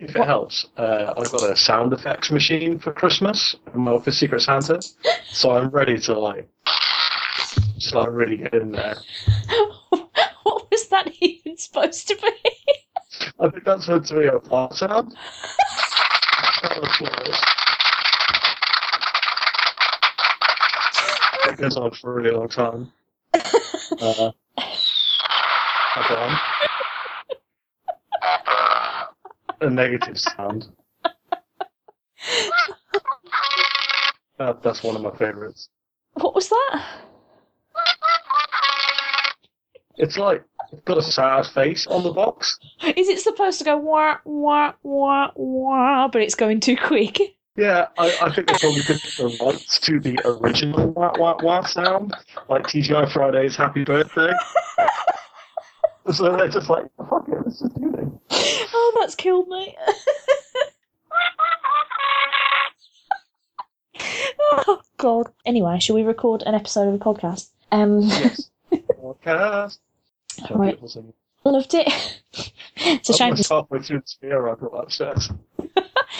if it helps, uh, I've got a sound effects machine for Christmas for Secret Santa, so I'm ready to like just like really get in there. what was that even supposed to be? I think that's meant to be a fart sound. It goes on for a really long time. Uh, hold on. A negative sound. That, that's one of my favourites. What was that? It's like it's got a sad face on the box. Is it supposed to go wah wah wah wah, but it's going too quick? Yeah, I, I think they probably could the rights to the original wah wah wah sound, like TGI Friday's Happy Birthday. so they're just like, fuck it, let's just do. Oh, that's killed me. oh God. Anyway, shall we record an episode of the podcast? Um, Yes. Podcast. Right. loved it. it's a shame. I halfway through the spear, I got upset.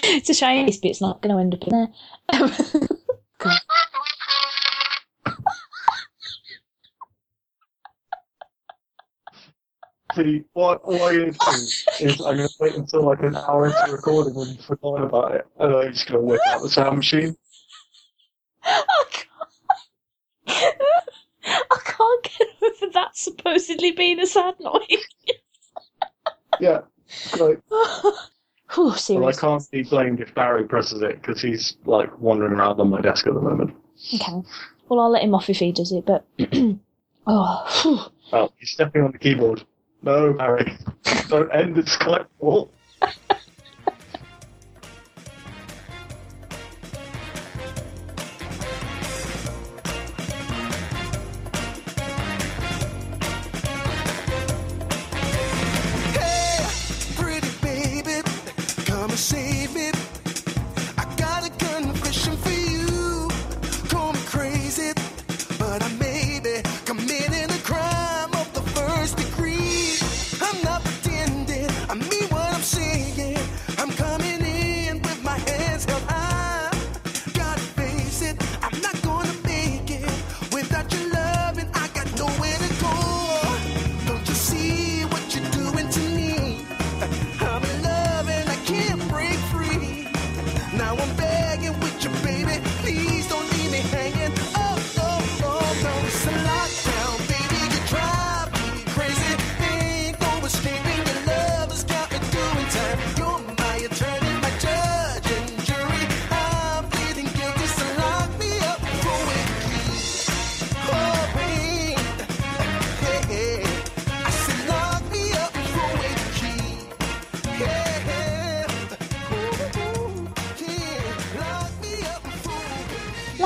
It's a shame this bit's not going to end up in there. God. See, what, what I need to do is I'm going to wait until like an hour into recording when you've forgotten about it, and I'm just going to whip out the sound machine. I can't. I can't get over that supposedly being a sad noise. Yeah. Like, oh, well, I can't be blamed if Barry presses it because he's like wandering around on my desk at the moment. Okay. Well, I'll let him off if he does it, but. oh, phew. Oh, he's stepping on the keyboard. No, Harry. Don't end the Skype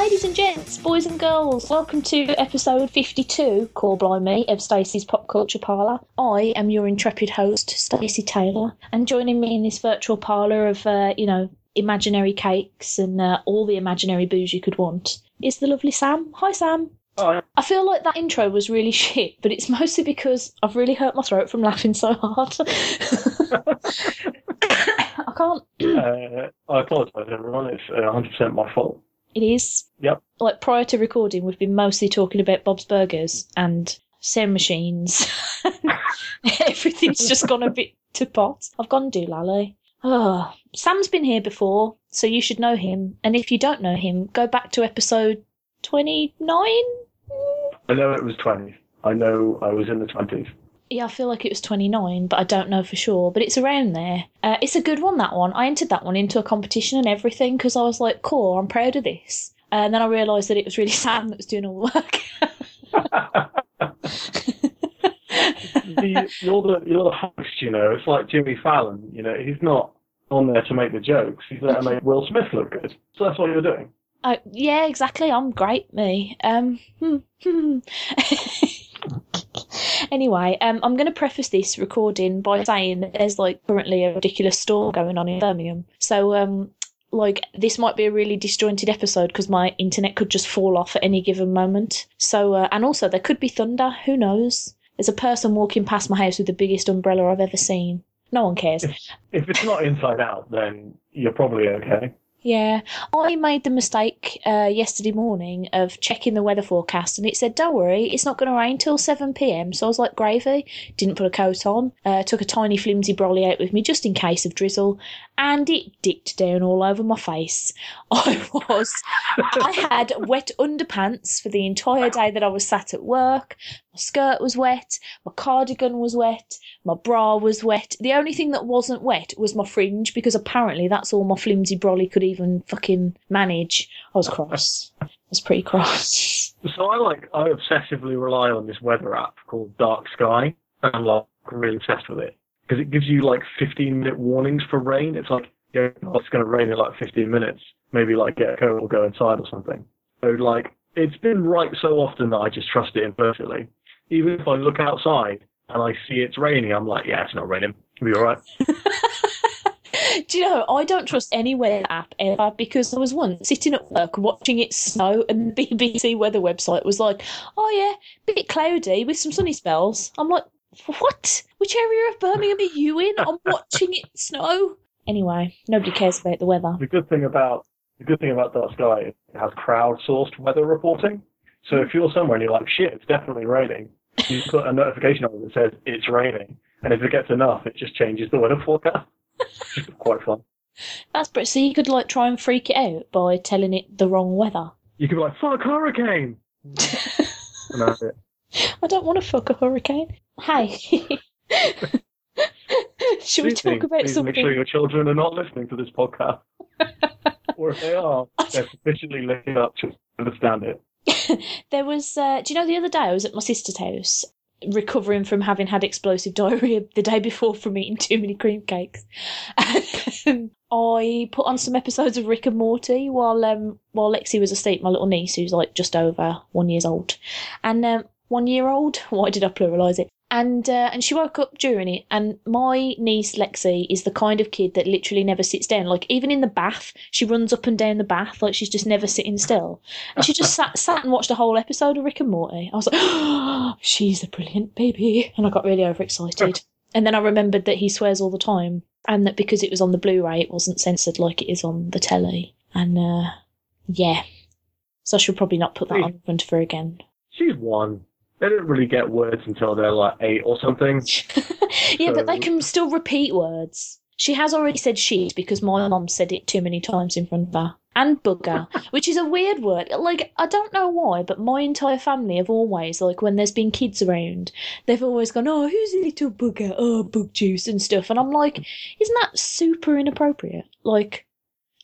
Ladies and gents, boys and girls, welcome to episode 52, Call by Me, of Stacey's Pop Culture Parlour. I am your intrepid host, Stacey Taylor, and joining me in this virtual parlour of, uh, you know, imaginary cakes and uh, all the imaginary booze you could want is the lovely Sam. Hi, Sam. Yeah. I feel like that intro was really shit, but it's mostly because I've really hurt my throat from laughing so hard. I can't. Uh, I apologise, everyone. It's uh, 100% my fault. It is. Yep. Like prior to recording, we've been mostly talking about Bob's Burgers and sewing machines. Everything's just gone a bit to pot. I've gone doolally. Oh, Sam's been here before, so you should know him. And if you don't know him, go back to episode 29? I know it was 20. I know I was in the 20s. Yeah, I feel like it was 29, but I don't know for sure. But it's around there. Uh, it's a good one, that one. I entered that one into a competition and everything because I was like, cool, I'm proud of this. And then I realised that it was really Sam that was doing all the work. the, you're the you're the host, you know. It's like Jimmy Fallon, you know. He's not on there to make the jokes. He's there to make Will Smith look good. So that's what you're doing. Uh, yeah, exactly. I'm great, me. Um, hmm, hmm. anyway, um, I'm going to preface this recording by saying that there's like currently a ridiculous storm going on in Birmingham. So, um, like this might be a really disjointed episode because my internet could just fall off at any given moment. So, uh, and also there could be thunder. Who knows? There's a person walking past my house with the biggest umbrella I've ever seen. No one cares. If it's not inside out, then you're probably okay. Yeah, I made the mistake uh, yesterday morning of checking the weather forecast, and it said, "Don't worry, it's not going to rain till seven pm." So I was like, "Gravy." Didn't put a coat on. Uh, took a tiny flimsy brolly out with me just in case of drizzle, and it dipped down all over my face. I was, I had wet underpants for the entire day that I was sat at work. My skirt was wet. My cardigan was wet. My bra was wet. The only thing that wasn't wet was my fringe because apparently that's all my flimsy brolly could even fucking manage. I was cross. I was pretty cross. So I like I obsessively rely on this weather app called Dark Sky, and I'm like really obsessed with it because it gives you like 15 minute warnings for rain. It's like yeah, oh, it's going to rain in like 15 minutes. Maybe like get a coat or go inside or something. So like it's been right so often that I just trust it implicitly. Even if I look outside and I see it's raining, I'm like, yeah, it's not raining. It'll be all right. Do you know, I don't trust any weather app ever because I was once sitting at work watching it snow and the BBC weather website was like, oh yeah, a bit cloudy with some sunny spells. I'm like, what? Which area of Birmingham are you in? I'm watching it snow. Anyway, nobody cares about the weather. The good thing about the good thing about Dark Sky is it has crowdsourced weather reporting. So if you're somewhere and you're like, shit, it's definitely raining, you put a notification on it that says it's raining, and if it gets enough, it just changes the weather forecast. It's quite fun. That's but so you could like try and freak it out by telling it the wrong weather. You could be like, fuck hurricane! and that's it. I don't want to fuck a hurricane. Hey. Should we talk think- about please something? make sure your children are not listening to this podcast. or if they are, they're sufficiently looking up to understand it. There was, uh, do you know, the other day I was at my sister's house recovering from having had explosive diarrhea the day before from eating too many cream cakes. I put on some episodes of Rick and Morty while um while Lexi was asleep, my little niece who's like just over one years old, and um, one year old. Why did I pluralise it? And uh, and she woke up during it, and my niece Lexi is the kind of kid that literally never sits down. Like even in the bath, she runs up and down the bath like she's just never sitting still. And she just sat sat and watched a whole episode of Rick and Morty. I was like, oh, she's a brilliant baby, and I got really overexcited. And then I remembered that he swears all the time, and that because it was on the Blu-ray, it wasn't censored like it is on the telly. And uh, yeah, so I should probably not put that on in front of her again. She's one. They don't really get words until they're like eight or something. yeah, but they can still repeat words. She has already said shit because my mom said it too many times in front of her. And bugger, which is a weird word. Like, I don't know why, but my entire family have always, like, when there's been kids around, they've always gone, oh, who's a little bugger? Oh, bug juice and stuff. And I'm like, isn't that super inappropriate? Like,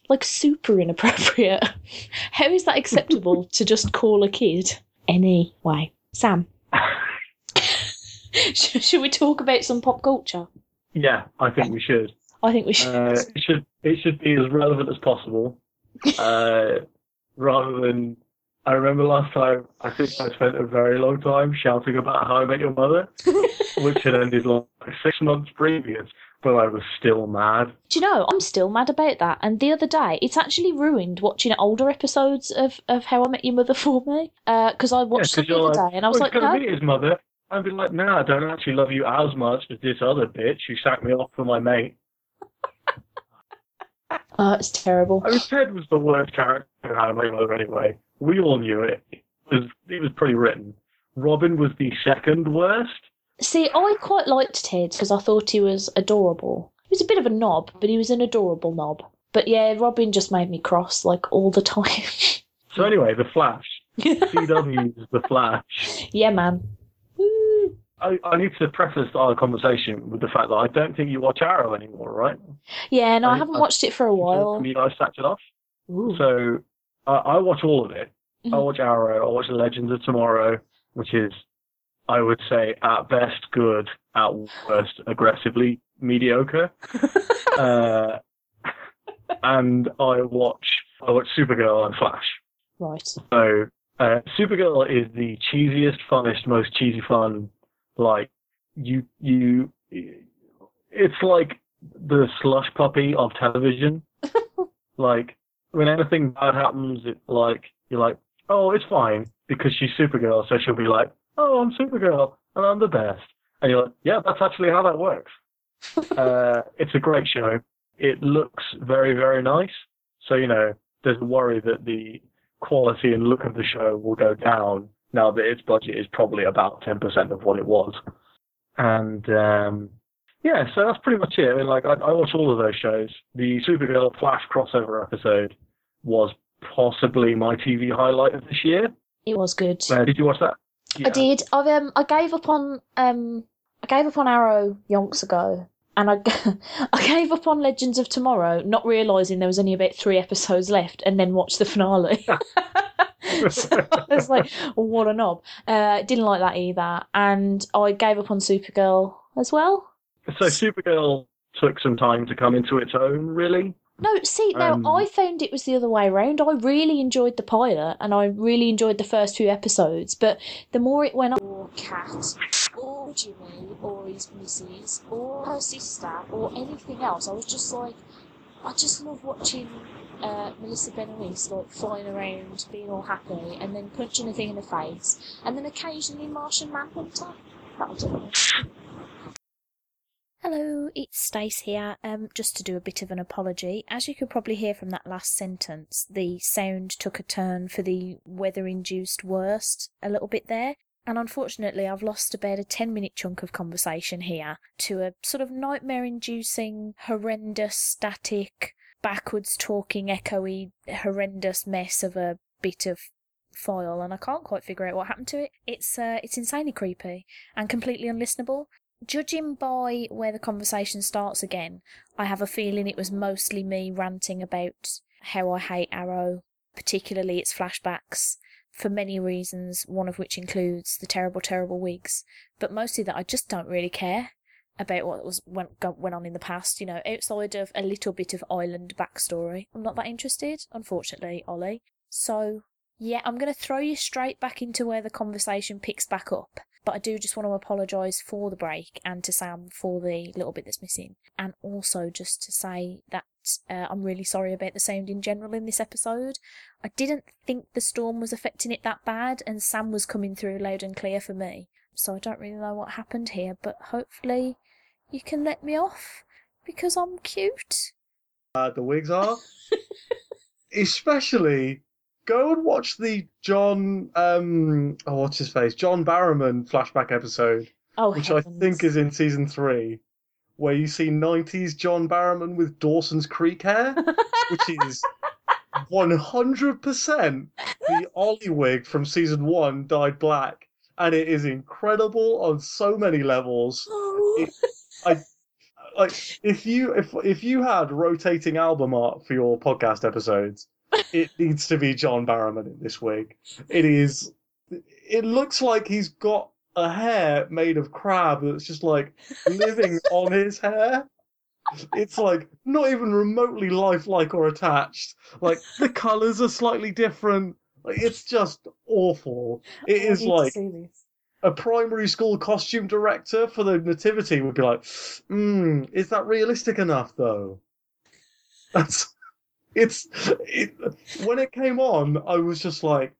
like super inappropriate. How is that acceptable to just call a kid? Anyway, Sam, should we talk about some pop culture? Yeah, I think we should. I think we should. Uh, it should it should be as relevant as possible, uh, rather than. I remember last time I think I spent a very long time shouting about how I met your mother, which had ended like six months previous, but I was still mad. Do you know, I'm still mad about that. And the other day, it's actually ruined watching older episodes of, of How I Met Your Mother for me. Uh, because I watched them the other like, day and I was "Oh, like, no. meet his mother. I'd be like, nah, I don't actually love you as much as this other bitch who sacked me off for my mate. Oh, it's terrible. I mean, Ted was the worst character in How I Met Your Mother anyway. We all knew it. It was, it was pretty written. Robin was the second worst. See, I quite liked Ted because I thought he was adorable. He was a bit of a knob, but he was an adorable knob. But yeah, Robin just made me cross like all the time. So anyway, The Flash. CW's The Flash. yeah, man. Woo. I, I need to preface our conversation with the fact that I don't think you watch Arrow anymore, right? Yeah, no, I I- haven't I- watched it for a while. You guys sacked it off. Ooh. So I, I watch all of it. I Mhm. watch Arrow. I watch Legends of Tomorrow, which is, I would say, at best good, at worst aggressively mediocre. uh, and I watch I watch Supergirl and Flash. Right. So uh, Supergirl is the cheesiest, funnest, most cheesy fun. Like you, you, it's like the slush puppy of television. like when anything bad happens, it like you're like, oh, it's fine because she's Supergirl, so she'll be like, oh, I'm Supergirl and I'm the best, and you're like, yeah, that's actually how that works. uh, it's a great show. It looks very, very nice. So, you know, there's a worry that the quality and look of the show will go down now that its budget is probably about 10% of what it was. And, um, yeah, so that's pretty much it. I mean, like, I, I watched all of those shows. The Supergirl Flash crossover episode was possibly my TV highlight of this year. It was good. Uh, did you watch that? I did. I've um, I gave up on um, I gave up on Arrow yonks ago, and I, I gave up on Legends of Tomorrow, not realizing there was only about three episodes left, and then watched the finale. so I was like, what a knob. Uh, didn't like that either, and I gave up on Supergirl as well. So Supergirl took some time to come into its own, really. No, see, now Um, I found it was the other way around. I really enjoyed the pilot and I really enjoyed the first few episodes, but the more it went on, or Cat, or Jimmy, or his missus, or her sister, or anything else, I was just like, I just love watching uh, Melissa Benoist like flying around, being all happy, and then punching a thing in the face, and then occasionally Martian Manhunter. That was it. Hello, it's Stace here. Um, just to do a bit of an apology. As you could probably hear from that last sentence, the sound took a turn for the weather induced worst a little bit there. And unfortunately, I've lost about a 10 minute chunk of conversation here to a sort of nightmare inducing, horrendous, static, backwards talking, echoey, horrendous mess of a bit of file and I can't quite figure out what happened to it. It's uh, it's insanely creepy and completely unlistenable judging by where the conversation starts again, I have a feeling it was mostly me ranting about how I hate Arrow, particularly its flashbacks, for many reasons, one of which includes the terrible, terrible wigs, but mostly that I just don't really care about what was went, went on in the past, you know, outside of a little bit of island backstory. I'm not that interested, unfortunately, Ollie. So, yeah, I'm going to throw you straight back into where the conversation picks back up. But I do just want to apologise for the break and to Sam for the little bit that's missing. And also just to say that uh, I'm really sorry about the sound in general in this episode. I didn't think the storm was affecting it that bad, and Sam was coming through loud and clear for me. So I don't really know what happened here, but hopefully you can let me off because I'm cute. Uh, the wigs are. Especially, go and watch the John, um, oh, what's his face? John Barrowman flashback episode, Oh, which I think is in season three, where you see 90s John Barrowman with Dawson's Creek hair, which is 100% the Ollie wig from season one dyed black. And it is incredible on so many levels. Oh. like if you if if you had rotating album art for your podcast episodes, it needs to be John Barrowman in this wig. It is. It looks like he's got a hair made of crab that's just like living on his hair. It's like not even remotely lifelike or attached. Like the colors are slightly different. Like it's just awful. It is like a primary school costume director for the nativity would be like, hmm, is that realistic enough though? That's it's it, when it came on, I was just like,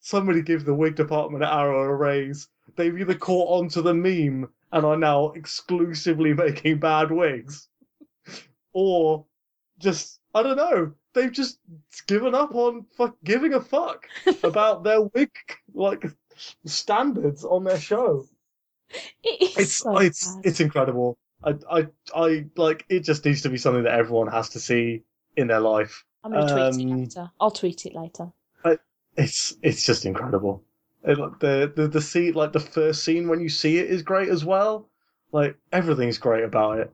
somebody give the wig department at Arrow a raise. They've either caught on to the meme and are now exclusively making bad wigs, or just I don't know. They've just given up on fuck giving a fuck about their wig like standards on their show. It It's so it's bad. it's incredible. I I I like it. Just needs to be something that everyone has to see in their life. I'm gonna tweet it um, later. I'll tweet it later. It's it's just incredible. And, like, the the the scene, like the first scene when you see it, is great as well. Like everything's great about it.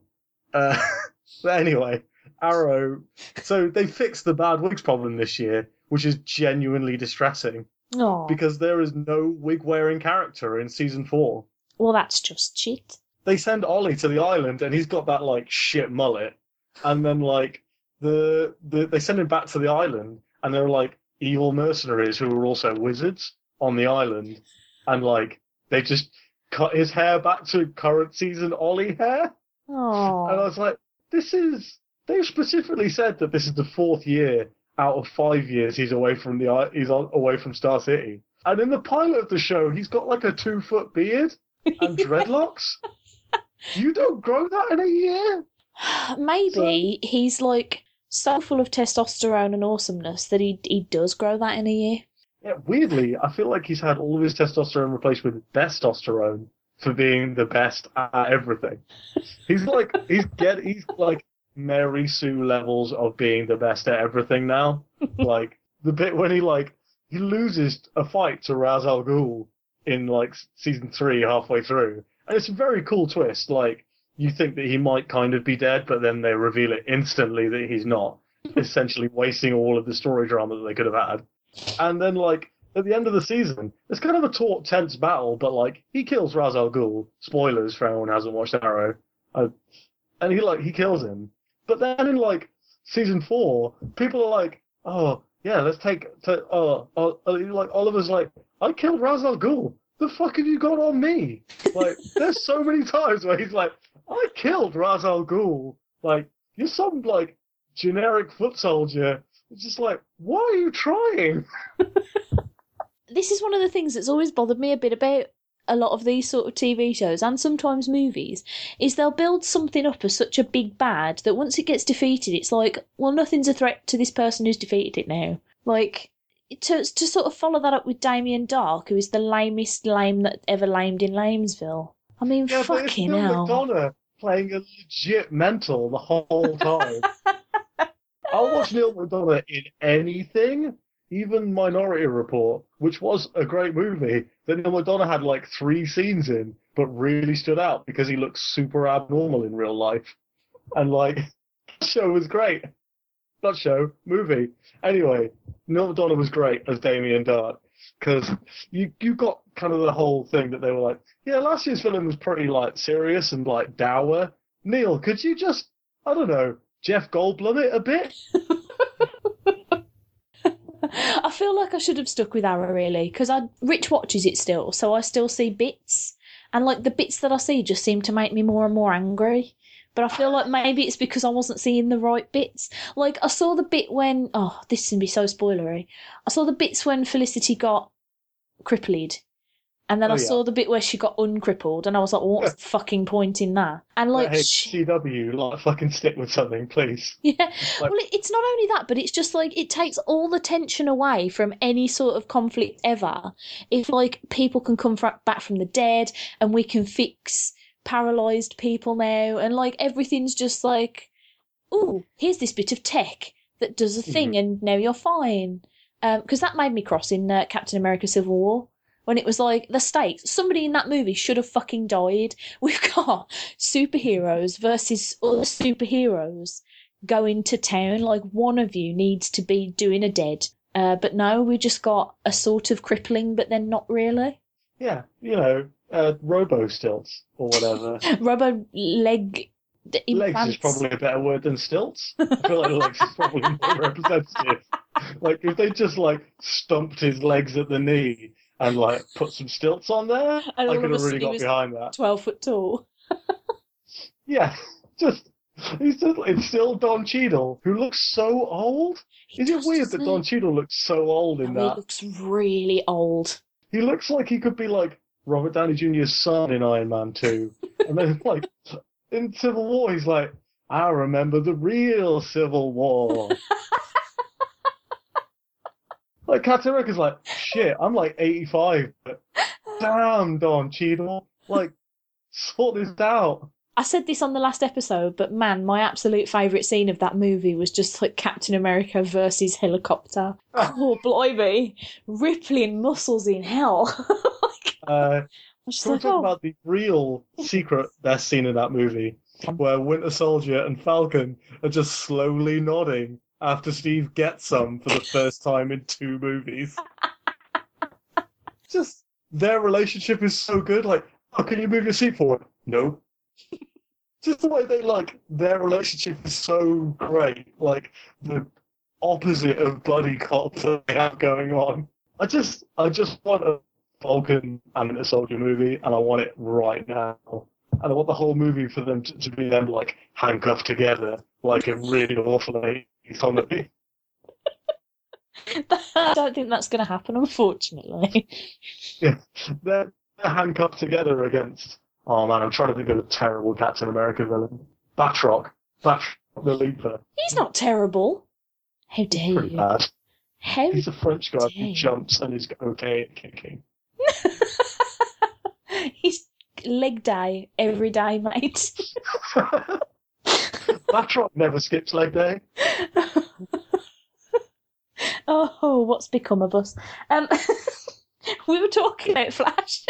Uh, but anyway, Arrow. So they fixed the bad wigs problem this year, which is genuinely distressing Oh, because there is no wig wearing character in season four. well, that's just shit. they send Ollie to the island and he's got that like shit mullet, and then like the, the they send him back to the island and there are like evil mercenaries who are also wizards on the island, and like they just cut his hair back to current season Ollie hair, and I was like, this is they've specifically said that this is the fourth year out of five years he's away from the he's on, away from Star City, and in the pilot of the show he's got like a two foot beard and dreadlocks. You don't grow that in a year? Maybe he's like so full of testosterone and awesomeness that he he does grow that in a year. Yeah, weirdly, I feel like he's had all of his testosterone replaced with testosterone for being the best at everything. He's like he's get he's like Mary Sue levels of being the best at everything now. like the bit when he like he loses a fight to Ra's al Ghul in like season three, halfway through, and it's a very cool twist. Like you think that he might kind of be dead, but then they reveal it instantly that he's not, essentially wasting all of the story drama that they could have had. And then like at the end of the season, it's kind of a taut, tense battle, but like he kills Ra's al Ghul. Spoilers for anyone who hasn't watched Arrow. Uh, and he like he kills him. But then in like season four, people are like, "Oh yeah, let's take." To, oh, oh, like Oliver's like, "I killed Ra's al Ghul. The fuck have you got on me?" Like, there's so many times where he's like, "I killed Ra's al Ghul." Like, you're some like generic foot soldier. It's just like, why are you trying? this is one of the things that's always bothered me a bit about a lot of these sort of TV shows and sometimes movies is they'll build something up as such a big bad that once it gets defeated, it's like, well, nothing's a threat to this person who's defeated it now. Like, to, to sort of follow that up with Damien Darhk, who is the lamest lame that ever lamed in Lamesville. I mean, Yeah, fucking hell. Playing a legit mental the whole time. I'll watch Neal McDonough in anything, even Minority Report, which was a great movie that Neal McDonough had like three scenes in, but really stood out because he looks super abnormal in real life. And like, the show was great. Not show, movie. Anyway, Neal McDonough was great as Damien Darhk because you you got kind of the whole thing that they were like, yeah, last year's film was pretty like serious and like dour. Neil, could you just I don't know Jeff Goldblum it a bit? I feel like I should have stuck with Arrow really because I Rich watches it still, so I still see bits, and like the bits that I see just seem to make me more and more angry. But I feel like maybe it's because I wasn't seeing the right bits. Like I saw the bit when oh this can be so spoilery. I saw the bits when Felicity got crippled. And then Oh, I yeah. saw the bit where she got uncrippled, and I was like, well, "What's the fucking point in that?" And like, hey, she- CW, like fucking stick with something, please. yeah. Like- well, it's not only that, but it's just like it takes all the tension away from any sort of conflict ever. If like people can come back from the dead and we can fix paralyzed people now, and like everything's just like, oh, here's this bit of tech that does a thing, and now you're fine. Because that made me cross in uh, Captain America: Civil War. When it was like the stakes, somebody in that movie should have fucking died. We've got superheroes versus other superheroes going to town. Like one of you needs to be doing a dead. Uh, but no, we just got a sort of crippling, but then not really. Yeah, you know, uh, robo stilts or whatever. Rubber leg legs is probably a better word than stilts. I feel like legs is probably more representative. Like if they just like stumped his legs at the knee and like put some stilts on there, And I could have really got behind that. twelve foot tall. Yeah, just he's just it's still Don Cheadle, who looks so old. He Is it weird that Don? Cheadle looks so old in Oh, he that? looks really old. He looks like he could be like Robert Downey Jr.'s son in Iron Man 2. and then, like, in Civil War, he's like, I remember the real Civil War. like, America's like, shit, I'm like 85. But damn, Don Cheadle. Like, sort this out. I said this on the last episode, but man, my absolute favourite scene of that movie was just like Captain America versus helicopter. Oh, blimey, rippling muscles in hell. Uh, I was just Can we like, talk oh, about the real secret best scene in that movie, where Winter Soldier and Falcon are just slowly nodding after Steve gets some for the first time in two movies? just their relationship is so good. Like, oh, can you move your seat forward? No. Just the way they like their relationship is so great. Like the opposite of buddy cop that they have going on. I just, I just want a Falcon and Winter Soldier movie, and I want it right now. And I want the whole movie for them to, to be them like handcuffed together, like a really awful 80s comedy. I don't think that's going to happen, unfortunately. Yeah, they're, they're handcuffed together against Oh man, I'm trying to think of a terrible Captain America villain. Batroc. Batroc the Leaper. He's not terrible. How dare Pretty you? bad. How He's a French guy who jumps and is okay at kicking. He's leg day every day, mate. Batroc never skips leg day. oh, what's become of us? Um, we were talking about Flash.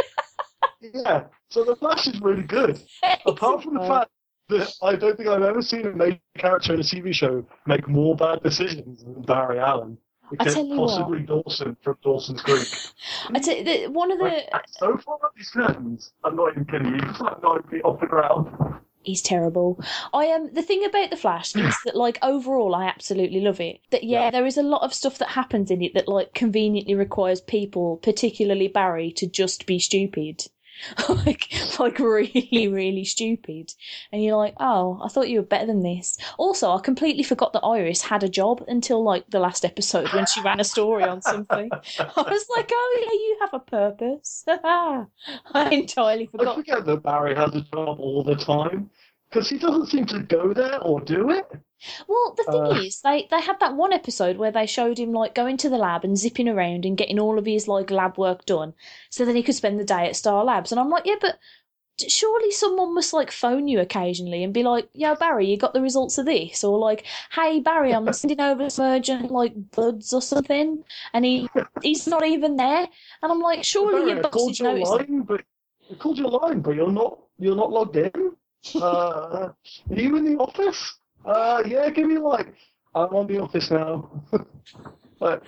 Yeah, so the Flash is really good. Apart from the fact that I don't think I've ever seen a main character in a TV show make more bad decisions than Barry Allen. Except tell you what. possibly Dawson from Dawson's Creek. I tell you, the, one of the Like, so far up these curtains, I'm not even kidding you, it's like nine feet off the ground. He's terrible. I am um, the thing about the Flash is that like overall I absolutely love it. That yeah, Yeah. there is a lot of stuff that happens in it that like conveniently requires people, particularly Barry, to just be stupid. like like really, really stupid. And you're like, oh, I thought you were better than this. Also, I completely forgot that Iris had a job until like the last episode when she ran a story on something. I was like, oh yeah, you have a purpose. I entirely forgot. I forget that Barry has a job all the time, because he doesn't seem to go there or do it. Well, the thing Uh, is, they they had that one episode where they showed him like going to the lab and zipping around and getting all of his like lab work done, so then he could spend the day at Star Labs. And I'm like, yeah, but surely someone must like phone you occasionally and be like, "Yo, Barry, you got the results of this," or like, "Hey, Barry, I'm sending over some urgent like bloods or something," and he he's not even there. And I'm like, surely Barry, your boss called your line, but I called your line, but you're not you're not logged in. Uh, are you in the office? Uh, yeah, give me like I'm on the office now. but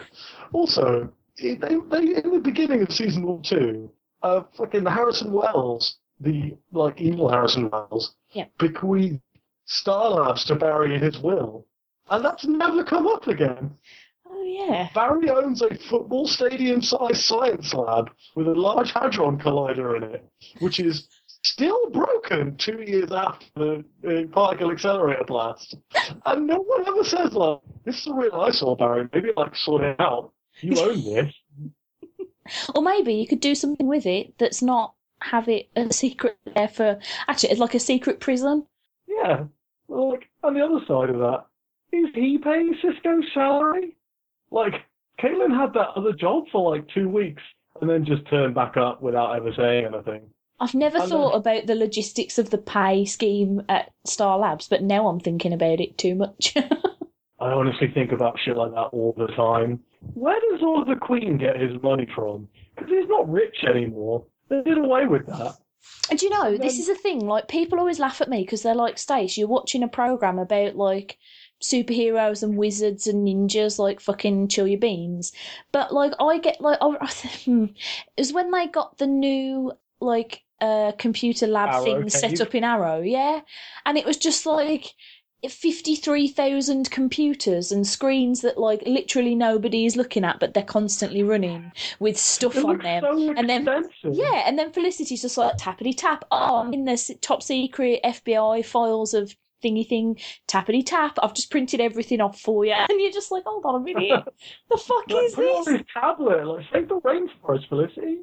also, they, they in the beginning of season one two, uh, fucking Harrison Wells, the like evil Harrison Wells, Yeah. bequeathed Star Labs to Barry in his will, and that's never come up again. Oh yeah. Barry owns a football stadium sized science lab with a large Hadron Collider in it, which is still broken two years after the uh, particle accelerator blast. And no one ever says, like, this is a real eyesore, Barry. Maybe, like, sort it out. You own this. Or maybe you could do something with it that's not have it a secret there for. Actually, it's like a secret prison. Yeah. Like, on the other side of that, is he paying Cisco's salary? Like, Caitlin had that other job for like two weeks and then just turned back up without ever saying anything. I've never I know. thought about the logistics of the pay scheme at Star Labs, but now I'm thinking about it too much. I honestly think about shit like that all the time. Where does Oliver Queen get his money from? Because he's not rich anymore. They did away with that. and you know, this is a thing. Like people always laugh at me because they're like, "Stace, you're watching a program about like superheroes and wizards and ninjas, like fucking chill your beans." But like, I get like, hmm, it was when they got the new like uh computer lab Arrow thing set up in Arrow, yeah, and it was just like. 53,000 computers and screens that like literally nobody is looking at but they're constantly running with stuff It on them so and then- expensive. yeah, and then Felicity's just like tappity tap. Oh, I'm in this top secret FBI files of thingy thing. Tappity tap. I've just printed everything off for you, and you're just like, hold on a minute, the fuck Like, is put on this? his tablet. Like, save the rainforest, Felicity.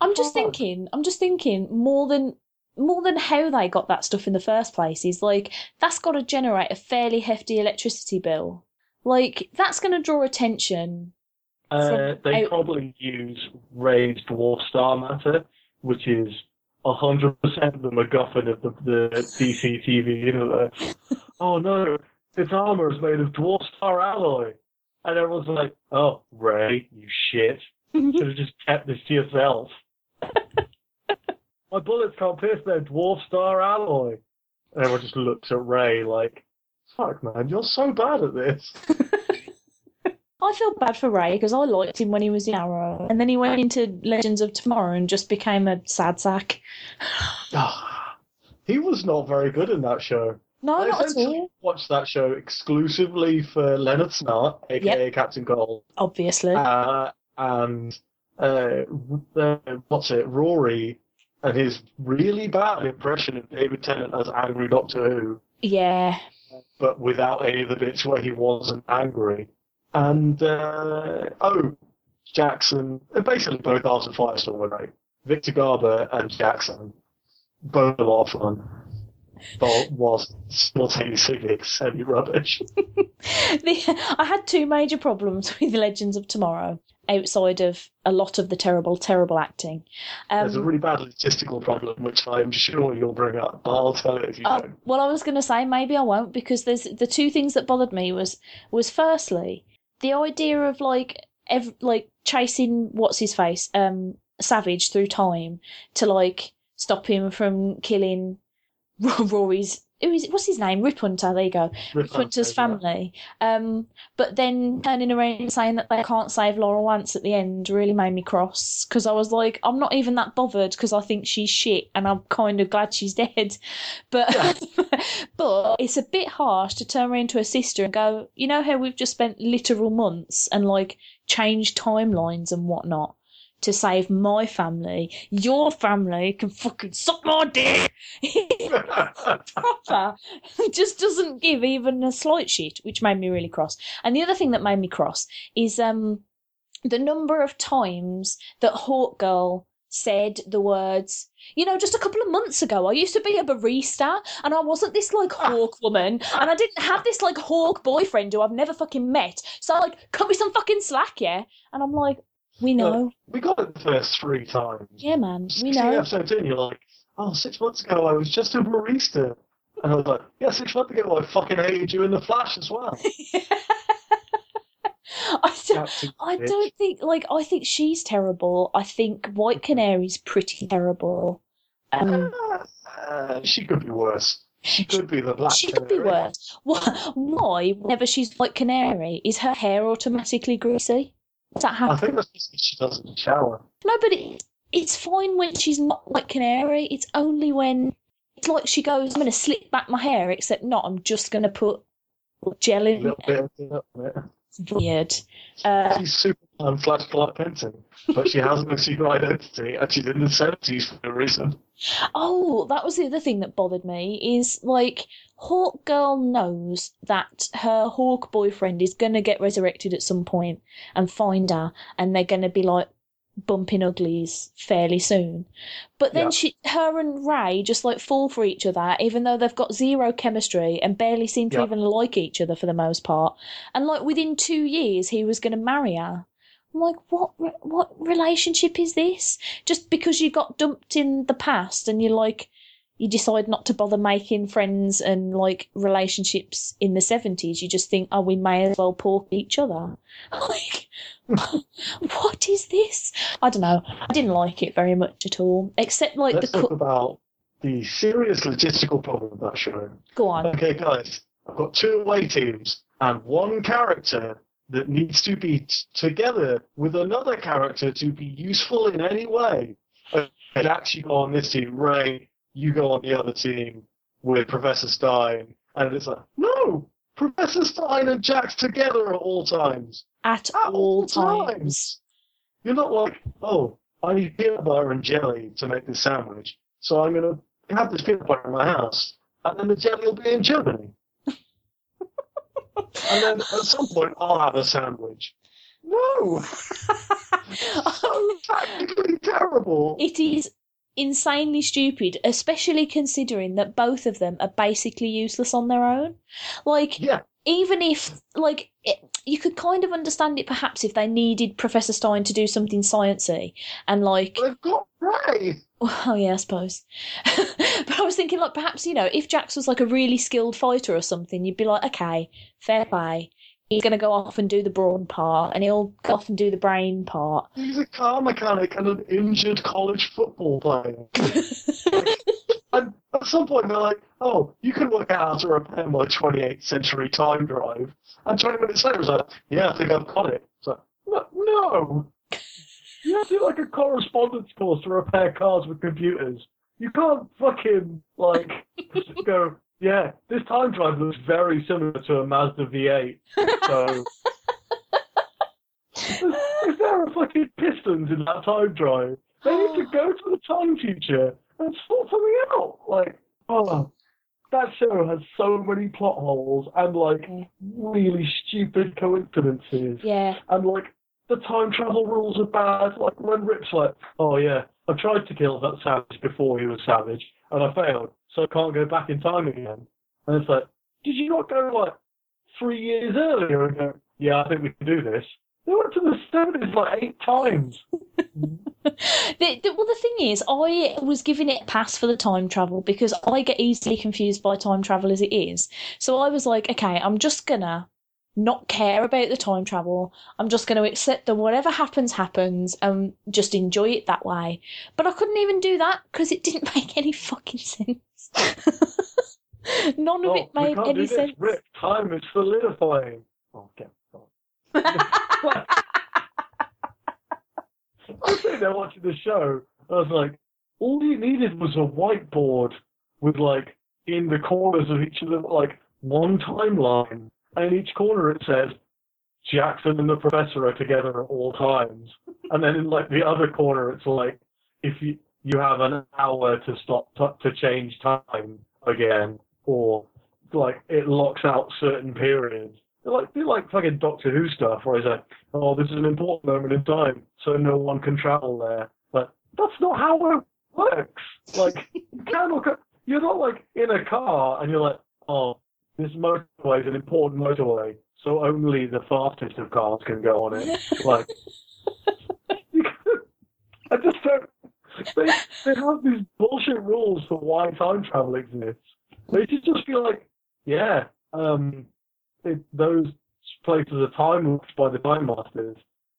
I'm just God. thinking. I'm just thinking more than more than how they got that stuff in the first place is like that's got to generate a fairly hefty electricity bill. Like that's going to draw attention. Uh, they out- probably use raised dwarf star matter, which is 100% of the MacGuffin of the, the DC TV universe. oh no, its armor is made of dwarf star alloy. And everyone's like, oh, Ray, you shit. Should have just kept this to yourself. My bullets can't pierce their dwarf star alloy. And everyone just looks at Ray like, fuck man, you're so bad at this. I feel bad for Ray because I liked him when he was in Arrow, and then he went into Legends of Tomorrow and just became a sad sack. he was not very good in that show. No, I not at all. watched that show exclusively for Leonard Snart, aka Captain Cold, Obviously. uh, and uh, uh, what's it, Rory, and his really bad impression of David Tennant as angry Doctor Who, yeah. but without any of the bits where he wasn't angry. And uh, oh, Jackson, uh, basically both Arthur Firestorm were great. Victor Garber and Jackson both a lot of fun, but was simultaneously semi rubbish. the, I had two major problems with Legends of Tomorrow outside of a lot of the terrible, terrible acting. There's a Um, really bad logistical problem, which I'm sure you'll bring up, but I'll tell it if you don't. well, I was going to say maybe I won't because there's the two things that bothered me was was firstly the idea of like ev- like chasing what's his face um Savage through time to like stop him from killing Rory's who is what's his name? Rip Hunter there you go. Rip Hunter's Hunter, yeah. family. Um but then turning around and saying that they can't save Laurel Lance at the end really made me cross because I was like I'm not even that bothered because I think she's shit and I'm kind of glad she's dead. But but it's a bit harsh to turn around to her sister and go you know how we've just spent literal months and like changed timelines and whatnot to save my family your family can fucking suck my dick proper just doesn't give even a slight shit, which made me really cross. And the other thing that made me cross is um the number of times that Hawk Girl said the words. You know, just a couple of months ago, I used to be a barista, and I wasn't this like hawk woman, and I didn't have this like hawk boyfriend who I've never fucking met. So like, cut me some fucking slack, yeah. And I'm like, we know, we got it the first three times. yeah, man, we 16 know. episodes in, you're like, oh, six months ago I was just a barista. And I was like, yeah, six months ago I fucking hated you in the Flash as well. I don't, I don't think like I think she's terrible. I think White Canary's pretty terrible. Um, Uh, she could be worse. She could be the black. she could be worse. Why? Why? Whenever she's White Canary, is her hair automatically greasy? Does that I think that's just because she doesn't shower. No, but it, it's fine when she's not like Canary. It's only when it's like she goes, "I'm going to slick back my hair," except not. I'm just going to put gel A in. little bit of it up there. It's weird. Uh, She's Superman Flash Clark Kenton, but she has no secret identity, and she's in the 70s for no reason. Oh, that was the other thing that bothered me is like Hawk Girl knows that her Hawk boyfriend is gonna get resurrected at some point and find her, and they're gonna be like bumping uglies fairly soon. But then Yeah. she, her and Ray just like fall for each other, even though they've got zero chemistry and barely seem to Yeah. even like each other for the most part. And like within two years, he was gonna marry her. I'm like, what? re- What relationship is this? Just because you got dumped in the past and you're like, you decide not to bother making friends and like relationships in the seventies. You just think, oh, we may as well pork each other. Like, what is this? I don't know. I didn't like it very much at all, except like Let's the talk co- about the serious logistical problem of that show. go on. Okay, guys, I've got two away teams and one character that needs to be t- together with another character to be useful in any way. And actually go on this team, Ray, you go on the other team with Professor Stein. And it's like, no! Professor Stein and Jax together at all times. At At all times. You're not like, oh, I need peanut butter and jelly to make this sandwich, so I'm going to have this peanut butter in my house, and then the jelly will be in Germany. And then at some point, I'll have a sandwich. No! so tactically terrible. It is insanely stupid, especially considering that both of them are basically useless on their own. Like, Yeah, even if, like, it, you could kind of understand it perhaps if they needed Professor Stein to do something sciencey and, like, they've got Ray. Oh yeah, I suppose. I was thinking, like, perhaps you know, if Jax was like a really skilled fighter or something, you'd be like, okay, fair play. He's gonna go off and do the brawn part, and he'll go off and do the brain part. He's a car mechanic and an injured college football player. And at some point, they're like, oh, you can work out how to repair my 28th century time drive. And 20 minutes later, it's like, yeah, I think I've got it. It's like, no, no. You have to do like a correspondence course to repair cars with computers. You can't fucking, like, go, yeah, this time drive looks very similar to a Mazda V8. So, is, is there a fucking pistons in that time drive? They need to go to the time teacher and sort something out. Like, oh, that show has so many plot holes and like mm. really stupid coincidences. yeah, And like the time travel rules are bad. Like when Rip's like, oh yeah, I tried to kill that savage before he was savage, and I failed, so I can't go back in time again. And it's like, did you not go like three years earlier and go, yeah, I think we can do this? They went to the 70s like eight times. The, the, well, the thing is, I was giving it a pass for the time travel because I get easily confused by time travel as it is. So I was like, okay, I'm just gonna not care about the time travel. I'm just going to accept that whatever happens, happens and just enjoy it that way. But I couldn't even do that because it didn't make any fucking sense. None of it made any sense. Rick, time is solidifying. Oh. I was sitting there watching the show. I was like, all you needed was a whiteboard with like in the corners of each of them like one timeline, and in each corner it says Jackson and the professor are together at all times, and then in like the other corner it's like if you you have an hour to stop to change time again, or like it locks out certain periods. They're like they're like fucking Doctor Who stuff where he's like, oh, this is an important moment in time, so no one can travel there. But that's not how it works. Like you you're not like in a car and you're like, oh, this motorway is an important motorway, so only the fastest of cars can go on it. Like, I just don't. They, they have these bullshit rules for why time travel exists. They should just be like, yeah, um, it, those places are time locked by the time masters.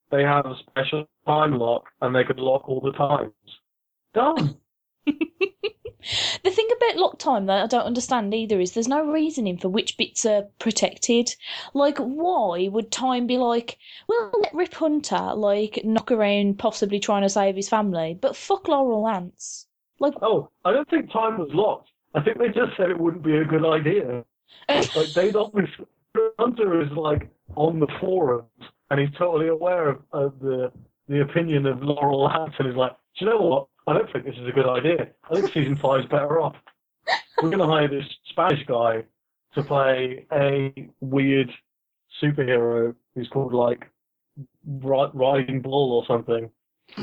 They have a special time lock, and they can lock all the times. Done. The thing about lock time that I don't understand either is there's no reasoning for which bits are protected. Like, why would time be like, well, let Rip Hunter, like, knock around possibly trying to save his family, but fuck Laurel Lance? Like, Oh, I don't think time was locked. I think they just said it wouldn't be a good idea. Like they don't. Hunter is like on the forums, and he's totally aware of, of the the opinion of Laurel Lance, is like, do you know what? I don't think this is a good idea. I think season five's better off. We're going to hire this Spanish guy to play a weird superhero who's called like Ri- Riding Bull or something.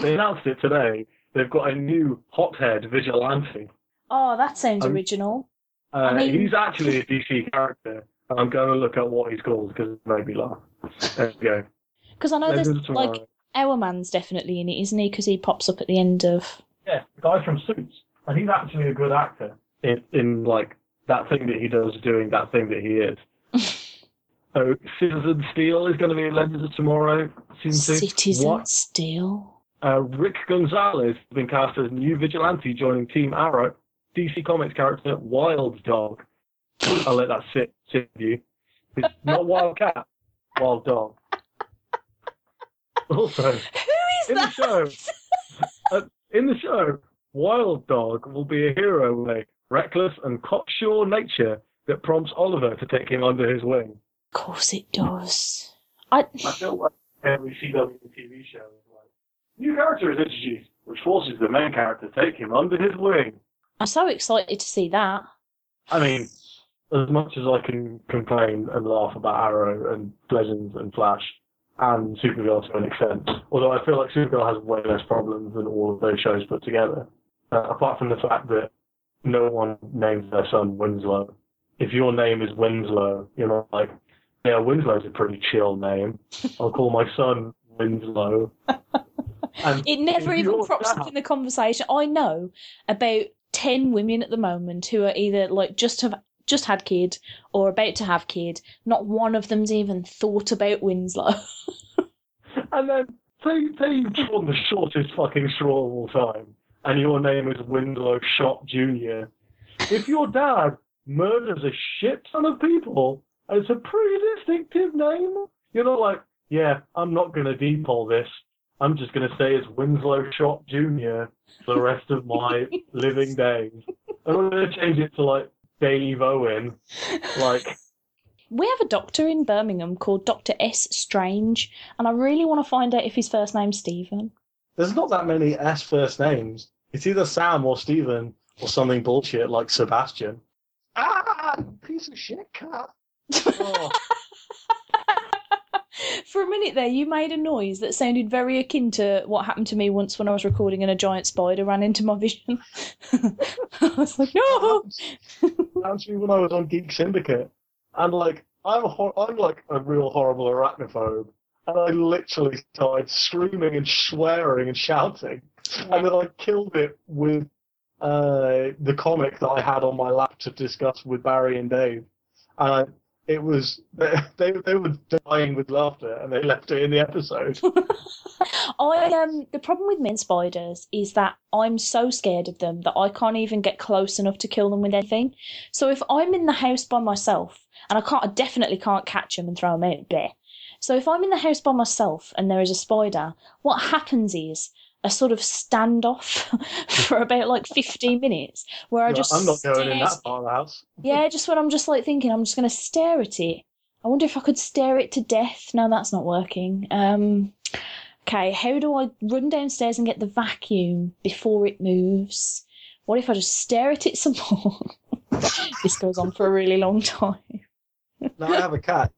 They announced it today. They've got a new hothead vigilante. oh, that sounds Um, original. Uh, I mean- he's actually a DC character. I'm going to look at what he's called because it made me laugh. There we go. Because I know there's, Legends of like, Tomorrow. Hourman's definitely in it, isn't he? Because he pops up at the end of. Yeah, the guy from Suits, and he's actually a good actor in, in like that thing that he does, doing that thing that he is. so, Citizen Steel is going to be in Legends of Tomorrow season two. Citizen What? Steel. Uh, Rick Gonzalez has been cast as new vigilante joining Team Arrow. DC Comics character Wild Dog. I'll let that sit, sit with you. It's not Wildcat, Wild Dog. Also, Who is in the show, uh, in the show, Wild Dog will be a hero with a reckless and cocksure nature that prompts Oliver to take him under his wing. Of course it does. I. I feel like every CW TV show is like, new character is introduced, which forces the main character to take him under his wing. I'm so excited to see that. I mean, as much as I can complain and laugh about Arrow and Legends and Flash and Supergirl to an extent, although I feel like Supergirl has way less problems than all of those shows put together, uh, apart from the fact that no one names their son Winslow. If your name is Winslow, you're not like, yeah, Winslow's a pretty chill name. I'll call my son Winslow. It never even crops up in the conversation. I know about ten women at the moment who are either like just have just had kid or about to have kid. Not one of them's even thought about Winslow. And then say say you've drawn the shortest fucking straw of all time, and your name is Winslow Schott Junior. If your dad murders a shit ton of people, and it's a pretty distinctive name, you're not like, yeah, I'm not gonna depol this. I'm just gonna say it's Winslow Schott Junior for the rest of my living days. And I'm gonna change it to like Dave Owen, like. we have a doctor in Birmingham called Doctor S Strange, and I really want to find out if his first name's Stephen. There's not that many S first names. It's either Sam or Stephen or something bullshit like Sebastian. Ah, piece of shit cat. Oh, For a minute there, you made a noise that sounded very akin to what happened to me once when I was recording and a giant spider ran into my vision. I was like, no! Actually, when I was on Geek Syndicate, and like I'm a hor- I'm like a real horrible arachnophobe, and I literally started screaming and swearing and shouting, and then I killed it with uh, the comic that I had on my lap to discuss with Barry and Dave, and it was they they, they were dying with laughter, and they left it in the episode. I um the problem with men spiders is that I'm so scared of them that I can't even get close enough to kill them with anything. So if I'm in the house by myself and I can't, I definitely can't catch them and throw them out there. So if I'm in the house by myself and there is a spider, what happens is a sort of standoff for about like 15 minutes where I just I'm not going in that the house. yeah, just when I'm just like thinking, I'm just going to stare at it. I wonder if I could stare it to death. No, that's not working. Um, okay, how do I run downstairs and get the vacuum before it moves? What if I just stare at it some more? this goes on for a really long time. Now I have a cat.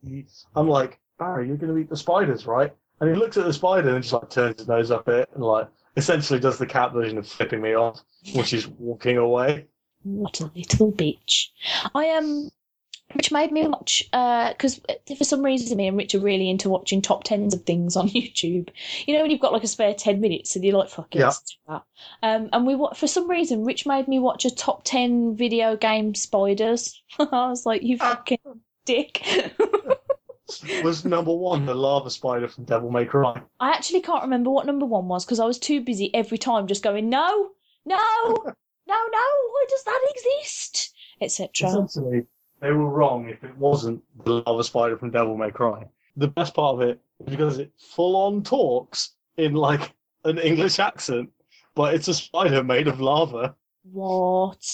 I'm like, Barry, you're going to eat the spiders, right? And he looks at the spider and just like turns his nose up at it and like essentially does the cat version of flipping me off, which is walking away. What a little bitch. I am. Um, which made me watch, because for some reason, me and Rich are really into watching top tens of things on YouTube. You know, when you've got like a spare 10 minutes and you're like, fuck it, Yeah. that. Um, and we, for some reason, Rich made me watch a top 10 video game spiders. I was like, you fucking dick. Was number one mm. the lava spider from Devil May Cry? I actually can't remember what number one was because I was too busy every time just going, no, no, no, no, why does that exist? Etc. Essentially, they were wrong if it wasn't the lava spider from Devil May Cry. The best part of it is because it full on talks in like an English accent, but it's a spider made of lava. What?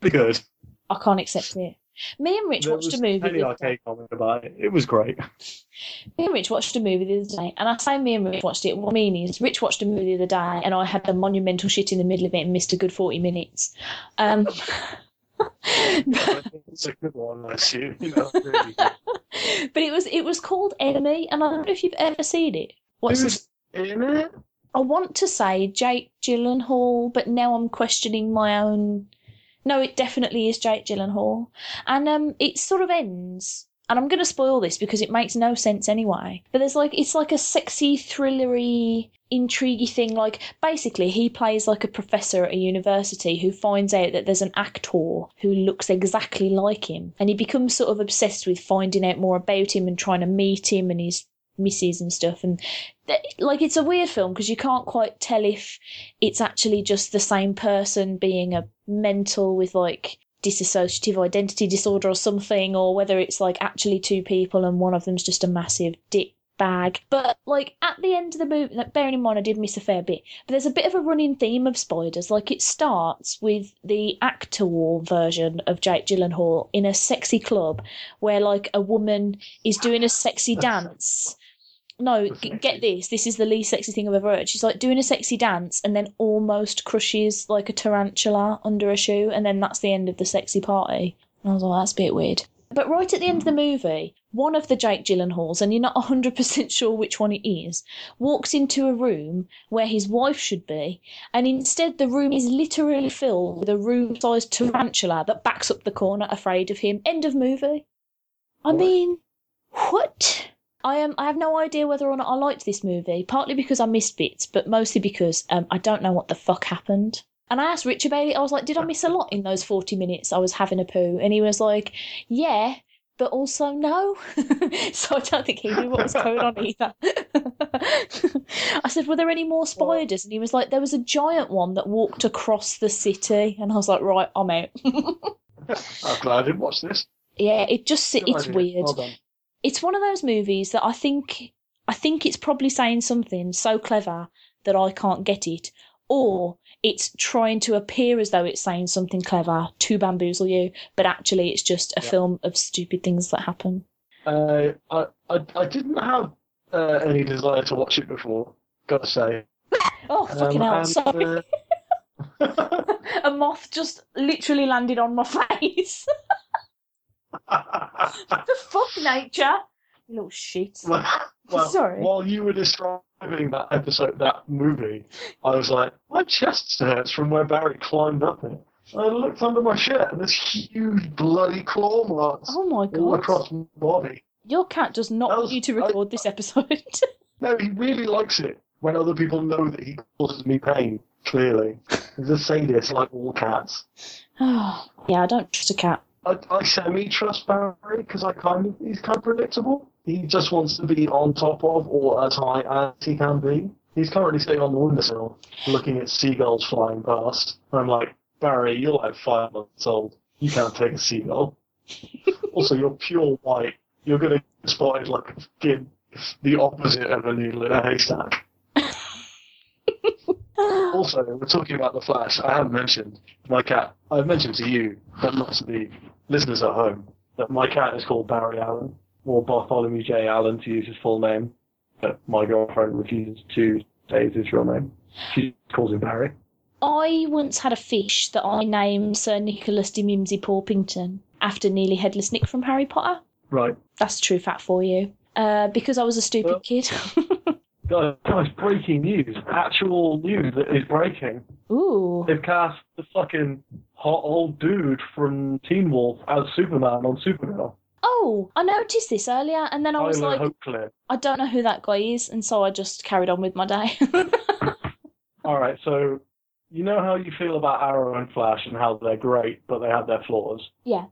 Pretty good. I can't accept it. Me and Rich There watched a movie. Penny the other day. Arcade comment about it. It was great. Me and Rich watched a movie the other day, and I say me and Rich watched it. What I mean is, Rich watched a movie the other day, and I had a monumental shit in the middle of it and missed a good forty minutes. Um, it's a good one, I assume. You know, really but it was it was called Enemy, and I don't know if you've ever seen it. What's Who's in it? I want to say Jake Gyllenhaal, but now I'm questioning my own. No, it definitely is Jake Gyllenhaal, and um, it sort of ends. And I'm going to spoil this because it makes no sense anyway. But there's like it's like a sexy, thrillery, intriguey thing. Like basically, he plays like a professor at a university who finds out that there's an actor who looks exactly like him, and he becomes sort of obsessed with finding out more about him and trying to meet him and his misses and stuff. And like it's a weird film because you can't quite tell if it's actually just the same person being a mental with like dissociative identity disorder or something, or whether it's like actually two people and one of them's just a massive dick bag. But like at the end of the movie, like, bearing in mind I did miss a fair bit, but there's a bit of a running theme of spiders. Like it starts with the actor version of Jake Gyllenhaal in a sexy club where like a woman is doing a sexy dance. No, g- get this. This is the least sexy thing I've ever heard. She's like doing a sexy dance and then almost crushes like a tarantula under a shoe, and then that's the end of the sexy party. And I was like, that's a bit weird. But right at the end of the movie, one of the Jake Gyllenhaals, and you're not 100% sure which one it is, walks into a room where his wife should be, and instead the room is literally filled with a room sized tarantula that backs up the corner afraid of him. End of movie. I What? mean, what? I am. I have no idea whether or not I liked this movie. Partly because I missed bits, but mostly because um, I don't know what the fuck happened. And I asked Rich about it. I was like, "Did I miss a lot in those forty minutes I was having a poo?" And he was like, "Yeah, but also no." so I don't think he knew what was going on either. I said, "Were there any more spiders?" And he was like, "There was a giant one that walked across the city." And I was like, "Right, I'm out." I'm glad I didn't watch this. yeah, it just it's weird. Well. It's one of those movies that I think I think it's probably saying something so clever that I can't get it, or it's trying to appear as though it's saying something clever to bamboozle you, but actually it's just a Yeah. film of stupid things that happen. Uh, I, I, I didn't have uh, any desire to watch it before, gotta say. Oh fucking hell! and, Sorry, uh, a moth just literally landed on my face. The fuck, nature, you little shit. my, Well, Sorry. while you were describing that episode, that movie, I was like, my chest hurts from where Barry climbed up it. And I looked under my shirt, and there's huge bloody claw marks Oh my God. all across my body. Your cat does not That want you to I- record this episode. No, he really likes it when other people know that he causes me pain. Clearly, he's a sadist like all cats. yeah, I don't trust a cat. I, I semi-trust Barry because I kind of he's kind of predictable. He just wants to be on top of or as high as he can be. He's currently sitting on the windowsill, looking at seagulls flying past. And I'm like, Barry, you're like five months old. You can't take a seagull. also, you're pure white. You're gonna get spotted like a fucking the opposite of a needle in a haystack. Also, we're talking about the Flash. I haven't mentioned my cat. I've mentioned to you, but not to the listeners at home, that my cat is called Barry Allen, or Bartholomew J. Allen to use his full name. But my girlfriend refuses to say his real name. She calls him Barry. I once had a fish that I named Sir Nicholas de Mimsy Porpington after Nearly Headless Nick from Harry Potter. Right. That's a true fact for you. Uh, because I was a stupid Well- kid. Guys, breaking news. Actual news that is breaking. Ooh. They've cast the fucking hot old dude from Teen Wolf as Superman on Supergirl. Oh, I noticed this earlier, and then I was Tyler like, Hoechlin. I don't know who that guy is, and so I just carried on with my day. All right, so you know how you feel about Arrow and Flash and how they're great, but they have their flaws. yeah.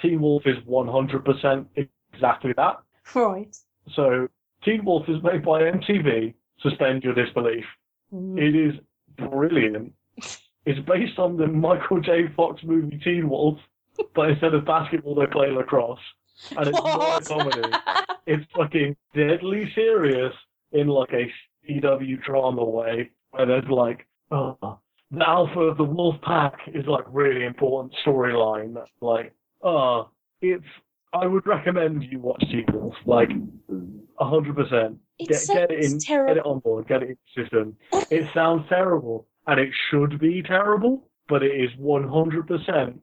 Teen Wolf is 100% exactly that. Right. So Teen Wolf is made by MTV. Suspend your disbelief. Mm. It is brilliant. It's based on the Michael J. Fox movie Teen Wolf, but instead of basketball, they play lacrosse, and it's not a comedy. It's fucking deadly serious in like a CW drama way, where there's like, oh, the alpha of the wolf pack is like really important storyline. That's Like, oh, it's. I would recommend you watch Teen Wolf, like, hundred percent. Get, get it in, sounds get it on board, get it in the system. It sounds terrible, and it should be terrible, but it is one hundred percent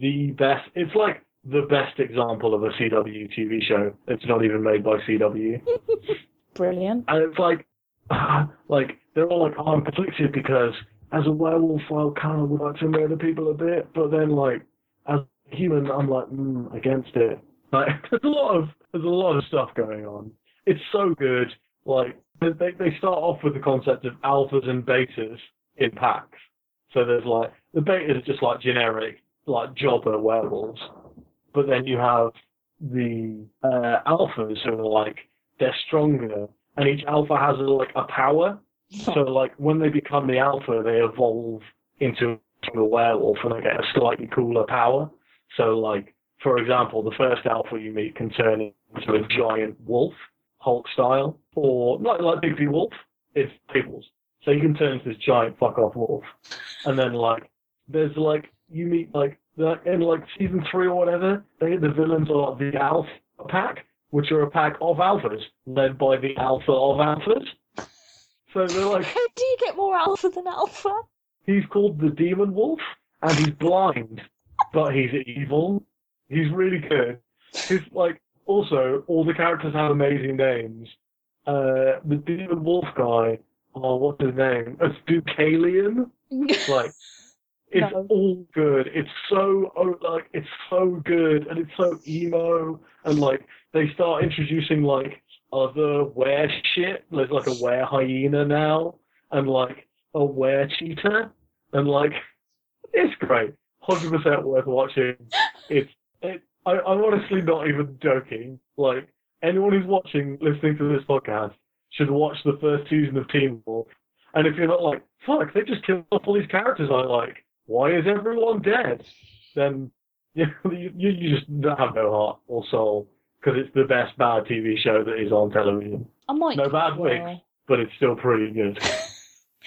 the best. It's like the best example of a CW TV show. It's not even made by CW. Brilliant. And it's like, like they're all like, oh, I'm conflicted because as a werewolf, I kind of would like to murder people a bit, but then like as a human, I'm like mm, against it. Like there's a lot of there's a lot of stuff going on. It's so good. Like they they start off with the concept of alphas and betas in packs. So there's like the betas are just like generic like jobber werewolves, but then you have the uh, alphas who are like they're stronger, and each alpha has like a power. So like when they become the alpha, they evolve into a werewolf and they get a slightly cooler power. So like for example, the first alpha you meet can turn into a giant wolf, Hulk style, or like like Bigby Wolf, it's people's. So you can turn into this giant fuck off wolf, and then like there's like you meet like the, in like season three or whatever, they the villains are the Alpha Pack, which are a pack of alphas led by the Alpha of alphas. So they're like How do you get more alpha than alpha? he's called the Demon Wolf, and he's blind, but he's evil. He's really good. He's like also all the characters have amazing names. Uh, the Demon Wolf guy, oh, what's his name? It's Deucalion. Like it's No. all good. It's so oh, like it's so good, and it's so emo, and like they start introducing like other were shit. There's like a were hyena now, and like a were cheetah, and like it's great. Hundred percent worth watching. It's it. I, I'm honestly not even joking. Like anyone who's watching, listening to this podcast, should watch the first season of Teen Wolf. And if you're not like, fuck, they just killed off all these characters I like. Why is everyone dead? Then you you, you just don't have no heart or soul because it's the best bad TV show that is on television. I might. No bad wigs. But it's still pretty good.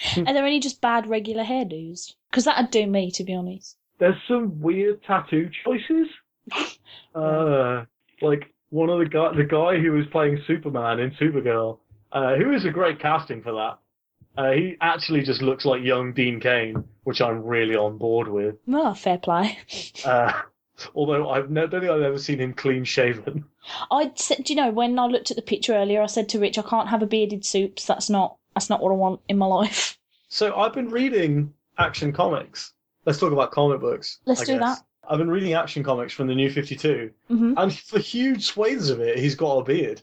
Are there any just bad regular hairdos? Because that'd do me, to be honest. There's some weird tattoo choices. Uh, like one of the guy, the guy who was playing Superman in Supergirl, uh, who is a great casting for that. Uh, he actually just looks like young Dean Cain, which I'm really on board with. Oh, fair play. Uh, Although I've never, don't think I've ever seen him clean shaven. I said, do you know, when I looked at the picture earlier, I said to Rich, I can't have a bearded soups. That's not that's not what I want in my life. So I've been reading Action Comics. Let's talk about comic books. Let's I do guess. that. I've been reading Action Comics from the New Fifty Two, hmm and for huge swathes of it, he's got a beard.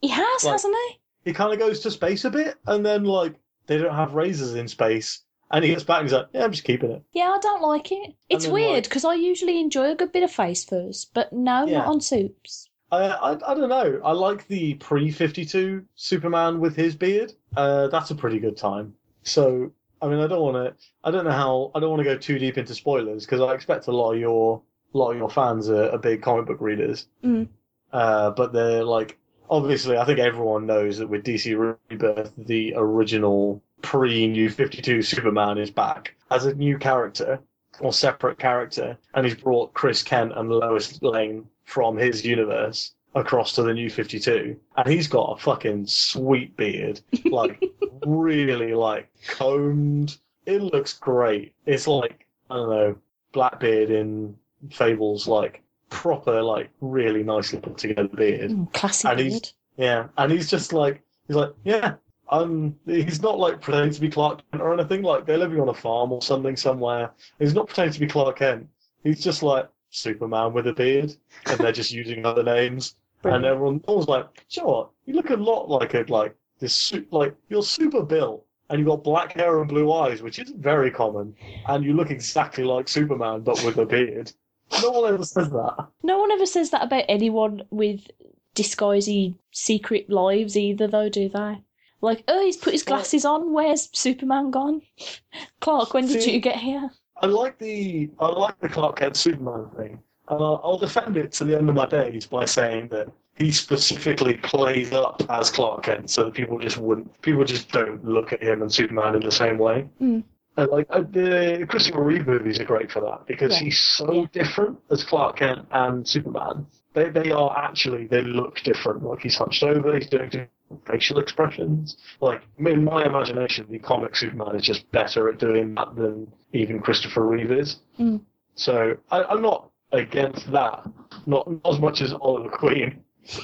He has, Like- hasn't he? He kind of goes to space a bit, and then like they don't have razors in space, and he gets back and he's like, "Yeah, I'm just keeping it." Yeah, I don't like it. It's then, weird like- because I usually enjoy a good bit of face furs, but no, Yeah. not on soups. I, I I don't know. I like the pre Fifty Two Superman with his beard. Uh, that's a pretty good time. So I mean, I don't want to. I don't know how. I don't want to go too deep into spoilers because I expect a lot of your a lot of your fans are, are big comic book readers. Mm. Uh, but they're like obviously, I think everyone knows that with DC Rebirth, the original pre New Fifty Two Superman is back as a new character or separate character, and he's brought Chris Kent and Lois Lane from his universe across to the New Fifty Two, and he's got a fucking sweet beard, like really like combed. It looks great. It's like I don't know, Blackbeard in Fables, like proper, like really nicely put together beard. Mm, classy And he's- beard. Yeah, and he's just like he's like yeah. Um, he's not like pretending to be Clark Kent or anything. Like they're living on a farm or something somewhere. He's not pretending to be Clark Kent. He's just like Superman with a beard, and they're just using other names. And everyone, was like, "You know what? You look a lot like a like this. Su- like you're super built, and you've got black hair and blue eyes, which isn't very common. And you look exactly like Superman, but with a beard. No one ever says that. No one ever says that about anyone with disguisey secret lives either, though, do they? Like, oh, he's put his glasses on. Where's Superman gone? Clark, when did See- you get here? I like the I like the Clark Kent Superman thing, I'll defend it to the end of my days by saying that he specifically plays up as Clark Kent, so that people just wouldn't people just don't look at him and Superman in the same way. Mm. And like uh, the Christopher Reeve movies are great for that because Yeah. he's so Yeah. different as Clark Kent and Superman. They they are actually they look different. Like he's hunched over, he's doing different facial expressions. Like in my imagination, the comic Superman is just better at doing that than even Christopher Reeve is. Mm. So I, I'm not against that. Not, not as much as Oliver Queen,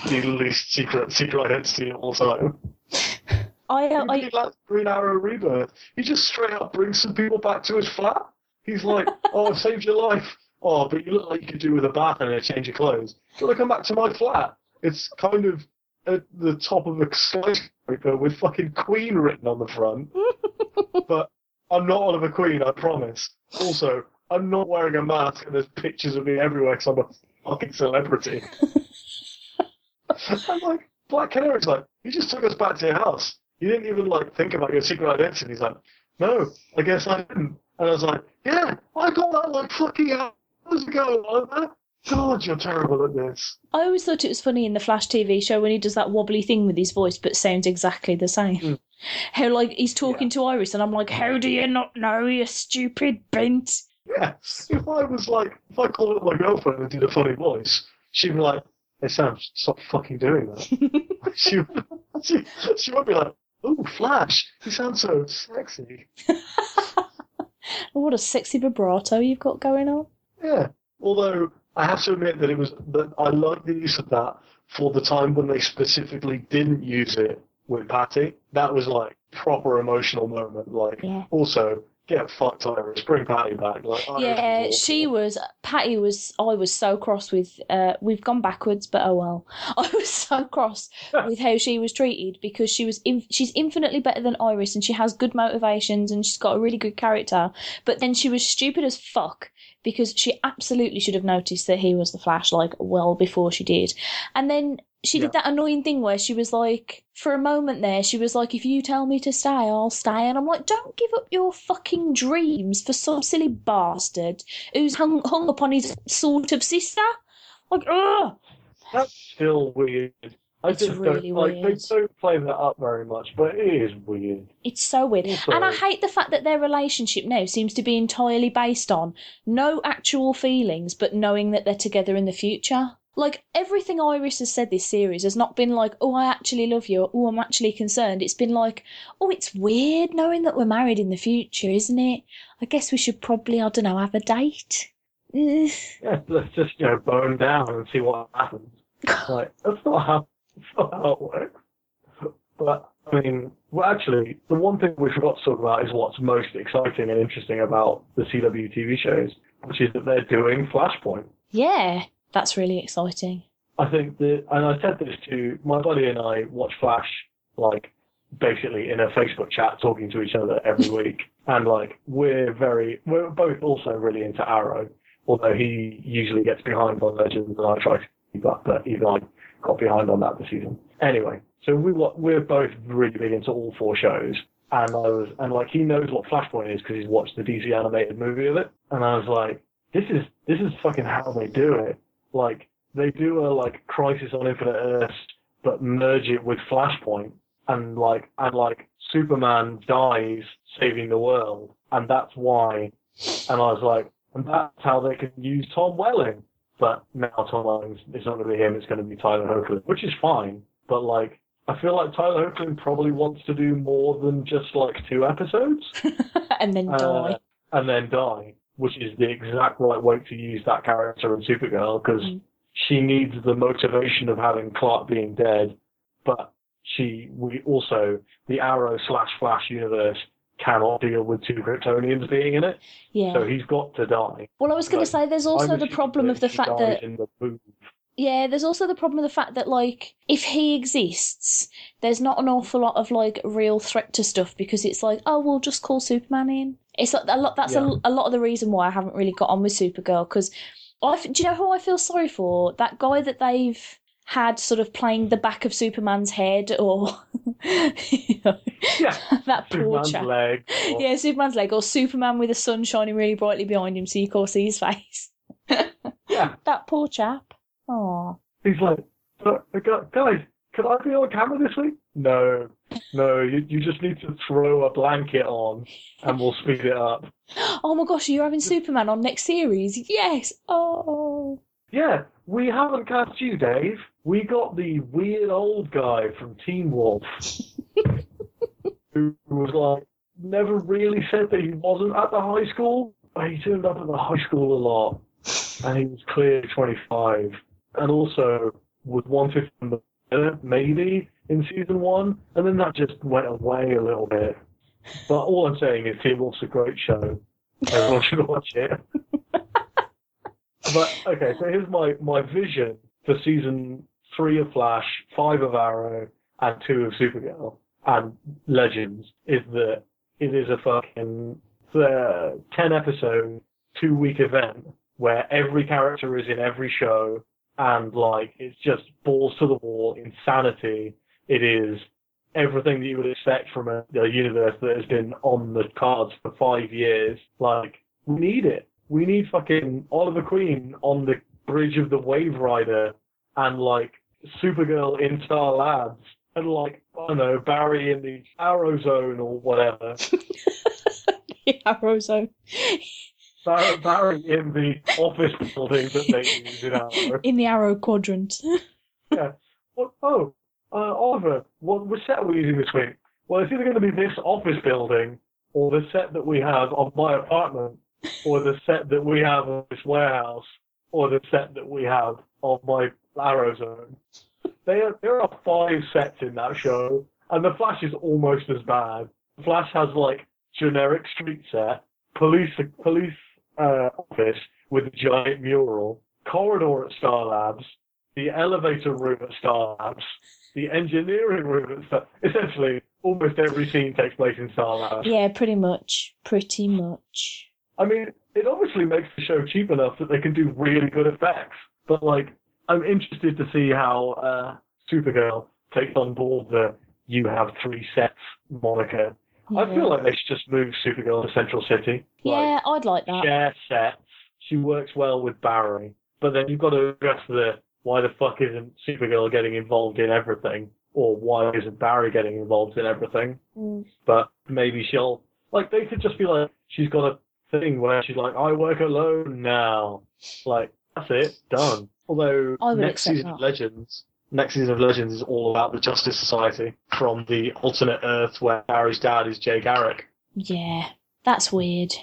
the least secret secret identity of all time. I, uh, I, likes Green Arrow Rebirth. He just straight up brings some people back to his flat. He's like, "Oh, I saved your life. Oh, but you look like you could do with a bath and a change of clothes. Do you want to come back to my flat? It's kind of at the top of a skyscraper with fucking Queen written on the front. but I'm not Oliver Queen, I promise. Also, I'm not wearing a mask and there's pictures of me everywhere because I'm a fucking celebrity. I'm like, Black Canary's like, you just took us back to your house. You didn't even like think about your secret identity. He's like, no, I guess I didn't. And I was like, yeah, I got that like fucking hours ago, Oliver. God, you're terrible at this. I always thought it was funny in the Flash TV show when he does that wobbly thing with his voice, but sounds exactly the same. Mm. How like he's talking to Iris, and I'm like, "How do you not know, you stupid bint?" Yeah, if I was like, if I called up my girlfriend and did a funny voice, she'd be like, hey Sam, stop fucking doing that. she, she, she would be like, oh, Flash, you sound so sexy. what a sexy vibrato you've got going on. Yeah. Although I have to admit that it was that I like the use of that for the time when they specifically didn't use it with Patty. That was like proper emotional moment. Like Yeah. also get fucked Iris, bring Patty back. Like Yeah, she was. Patty was. I was so cross with. Uh, we've gone backwards, but oh well. I was so cross with how she was treated because she was. In, she's infinitely better than Iris, and she has good motivations, and she's got a really good character. But then she was stupid as fuck because she absolutely should have noticed that he was the Flash like well before she did, and then. She Yeah. did that annoying thing where she was like, for a moment there, she was like, if you tell me to stay, I'll stay. And I'm like, don't give up your fucking dreams for some silly bastard who's hung, hung upon his sort of sister. Like, ugh. That's still weird. I It's just really don't like weird. they don't play that up very much, but it is weird. It's so weird. Also- And I hate the fact that their relationship now seems to be entirely based on no actual feelings, but knowing that they're together in the future. Like, everything Iris has said this series has not been like, oh, I actually love you, or oh, I'm actually concerned. It's been like, oh, it's weird knowing that we're married in the future, isn't it? I guess we should probably, I don't know, have a date. Eh, Yeah, let's just you know bone down and see what happens. Like that's not how that's not how it works. But I mean, well, actually, the one thing we forgot to talk about is what's most exciting and interesting about the CW TV shows, which is that they're doing Flashpoint. yeah, that's really exciting. I think that, and I said this to my buddy and I watch Flash like basically in a Facebook chat, talking to each other every week, and like we're very, we're both also really into Arrow, although he usually gets behind on Legends and I try to keep up, but even I got behind on that this season. Anyway, so we we're both really big into all four shows. And I was, and like he knows what Flashpoint is because he's watched the DC animated movie of it. And I was like, this is this is fucking how they do it. Like they do a like Crisis on Infinite Earths, but merge it with Flashpoint, and like and like Superman dies saving the world, and that's why. And I was like, and that's how they can use Tom Welling. But now Tom Welling, it's not going to be him. It's going to be Tyler Hoechlin, which is fine. But like, I feel like Tyler Hoechlin probably wants to do more than just like two episodes and then uh, die. and then die, which is the exact right way to use that character in Supergirl because Mm. she needs the motivation of having Clark being dead, but she we also the Arrow slash Flash universe cannot deal with two Kryptonians being in it, Yeah. so he's got to die. well, I was going like, to say there's also the problem of the fact that the. Yeah, there's also the problem of the fact that like if he exists, there's not an awful lot of like real threat to stuff because it's like, oh, we'll just call Superman in. It's like a lot. That's Yeah. a, a lot of the reason why I haven't really got on with Supergirl because I f- do you know who I feel sorry for? That guy that they've had sort of playing the back of Superman's head or you know, Yeah, that poor Superman's chap. leg. or- Yeah, Superman's leg or Superman with the sun shining really brightly behind him so you can't see his face. yeah. That poor chap. Oh. He's like, "Uh, guys, can I be on camera this week? No, no, you, you just need to throw a blanket on and we'll speed it up. Oh my gosh, you're having Superman on next series? Yes. Oh. Yeah, we haven't cast you, Dave. We got the weird old guy from Teen Wolf who was like, never really said that he wasn't at the high school. But he turned up at the high school a lot and he was clearly 25. And also was 150 maybe in season one, and then that just went away a little bit. But all I'm saying is Teen Wolf's a great show. Everyone should watch it. but okay, so here's my my vision for season three of Flash, five of Arrow, and two of Supergirl and Legends is that it is a fucking uh, ten episode, two week event where every character is in every show and like it's just balls to the wall insanity. It is everything that you would expect from a, a universe that has been on the cards for five years. Like we need it. We need fucking Oliver Queen on the bridge of the Wave Rider and like Supergirl in Star Labs and like I don't know Barry in the Arrow Zone or whatever. the Arrow Zone. Barry, Barry in the office building that they use in Arrow. In the Arrow Quadrant. Yeah. Well, oh, uh, Oliver, what, what set are we using this week? Well, it's either going to be this office building, or the set that we have of my apartment, or the set that we have of this warehouse, or the set that we have of my Arrow Zone. There, there are five sets in that show, and the Flash is almost as bad. The Flash has like generic street set, police police uh, office with a giant mural, corridor at Star Labs, the elevator room at Star Labs, the engineering room at Star. Essentially, almost every scene takes place in Star Labs. yeah, pretty much. Pretty much. I mean, it obviously makes the show cheap enough that they can do really good effects. But like, I'm interested to see how uh, Supergirl takes on board the "you have three sets" moniker. I feel like they should just move Supergirl to Central City. Like, Yeah, I'd like that. share sets. She works well with Barry, but then you've got to address the why the fuck isn't Supergirl getting involved in everything, or why isn't Barry getting involved in everything? Mm. But maybe she'll like they could just be like she's got a thing where she's like I work alone now, like that's it, done. Although next season that. Legends. Next season of Legends is all about the Justice Society from the alternate Earth where Barry's dad is Jay Garrick. Yeah, that's weird.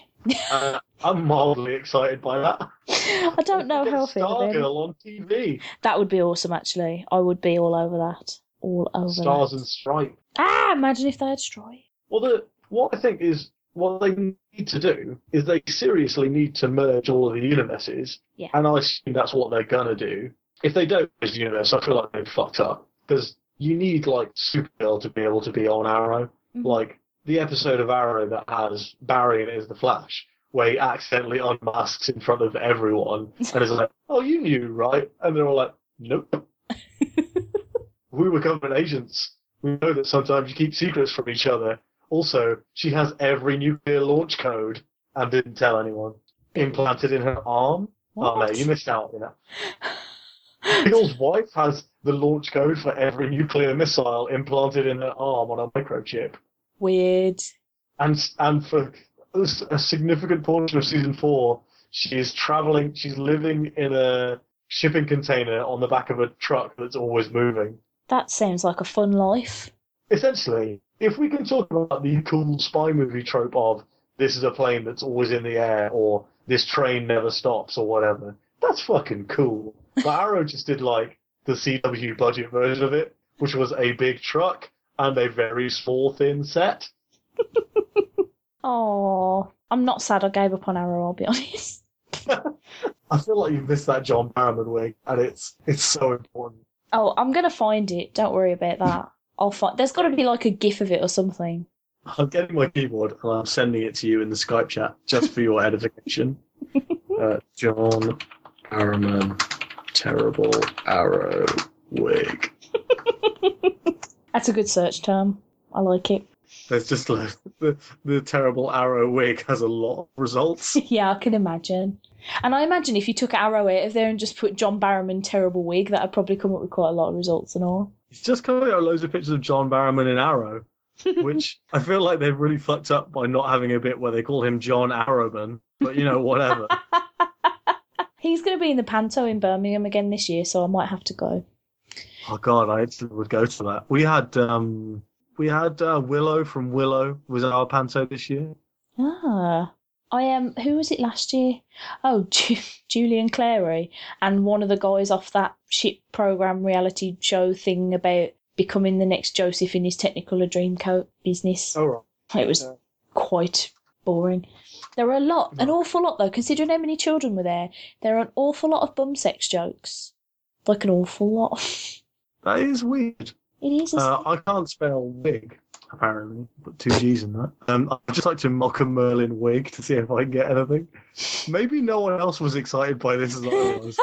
Uh, I'm mildly excited by that. I don't know how I feel. Stargirl on TV. That would be awesome, actually. I would be all over that. All over Stars that. and Stripes. Ah, imagine if they had Stripe. Well, the, what I think is what they need to do is they seriously need to merge all of the universes. Yeah. And I assume that's what they're gonna do. If they don't merge the universe, I feel like they've fucked up because you need like Supergirl to be able to be on Arrow. Mhm. Like the episode of Arrow that has Barry in it as the Flash, where he accidentally unmasks in front of everyone and is like, "Oh, you knew, right?" And they're all like, "Nope." we were government agents. We know that sometimes you keep secrets from each other. Also, she has every nuclear launch code and didn't tell anyone. Implanted in her arm. Oh What? no, you missed out. You know, Bill's wife has the launch code for every nuclear missile implanted in her arm on a microchip, Weird. and and for a significant portion of season four, she is traveling. She's living in a shipping container on the back of a truck that's always moving. That sounds like a fun life. essentially, if we can talk about the cool spy movie trope of this is a plane that's always in the air or this train never stops or whatever, that's fucking cool. But Arrow just did like the CW budget version of it, which was a big truck and a very small thin set. Oh, I'm not sad I gave up on Arrow, I'll be honest. I feel like you missed that John Barrowman wig and it's it's so important. Oh, I'm gonna find it. Don't worry about that. I'll find. There's got to be like a GIF of it or something. I'm getting my keyboard and I'm sending it to you in the Skype chat just for your edification. uh, John Arrowman, terrible arrow wig. That's a good search term. I like it. There's just like the, the terrible arrow wig has a lot of results. yeah, I can imagine. And I imagine if you took Arrow out of there and just put John Barrowman terrible wig, that'd probably come up with quite a lot of results and all. It's just coming out loads of pictures of John Barrowman in Arrow, which I feel like they've really fucked up by not having a bit where they call him John Arrowman. But you know, whatever. He's going to be in the Panto in Birmingham again this year, so I might have to go. Oh god, I would go to that. We had um we had uh, Willow from Willow was our panto this year. Ah, I am. who was it last year? Oh, Ju- Julian Clary, and one of the guys off that shit program reality show thing about becoming the next Joseph in his Technicolor Dreamcoat business. Oh right. It was Yeah. quite boring. There were a lot, an awful lot though, considering how many children were there. There are an awful lot of bum sex jokes, like an awful lot. That is weird. it is. Uh, I can't spell wig, apparently. Put two G's in that. Um, I'd just like to mock a Merlyn wig to see if I can get anything. Maybe no one else was excited by this as I was.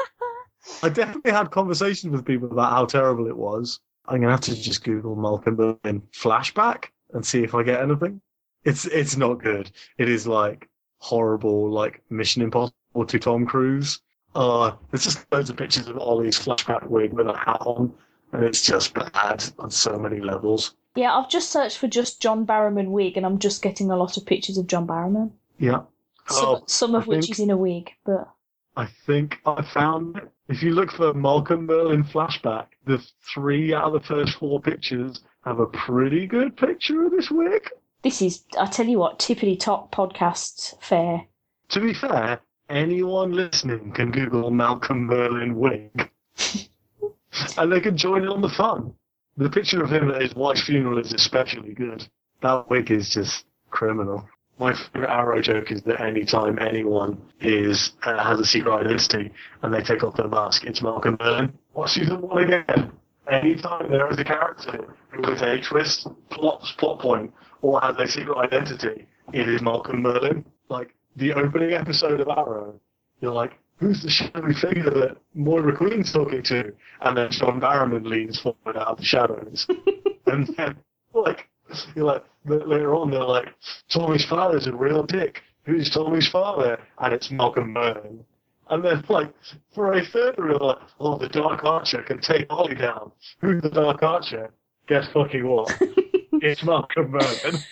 I definitely had conversations with people about how terrible it was. I'm gonna have to just Google Malcolm Merlyn flashback and see if I get anything. It's it's not good. It is like horrible, like Mission Impossible to Tom Cruise. Uh, there's just loads of pictures of Ollie's flashback wig with a hat on, and it's just bad on so many levels. Yeah, I've just searched for just John Barrowman wig, and I'm just getting a lot of pictures of John Barrowman. Yeah. Some, Oh, some of I which think- is in a wig, but I think I found it. If you look for Malcolm Merlyn flashback, the three out of the first four pictures have a pretty good picture of this wig. This is, I tell you what, tippity top podcast fair. To be fair, anyone listening can Google Malcolm Merlyn wig. and they can join in on the fun. The picture of him at his wife's funeral is especially good. That wig is just criminal. My favorite arrow joke is that anytime anyone is uh, has a secret identity and they take off their mask, it's Malcolm Merlyn. What's season one again? Anytime there is a character with a twist, plot, plot point, or has a secret identity, it is Malcolm Merlyn. Like the opening episode of Arrow, you're like, who's the shadowy figure that Moira Queen's talking to? And then John Barrowman leans forward out of the shadows. and then, like, you're like, later on, they're like, Tommy's father's a real dick. Who's Tommy's father? And it's Malcolm Merlin. And then, like, for a third, we're like, oh, the Dark Archer can take Ollie down. Who's the Dark Archer? Guess fucking what? it's Malcolm Merlyn.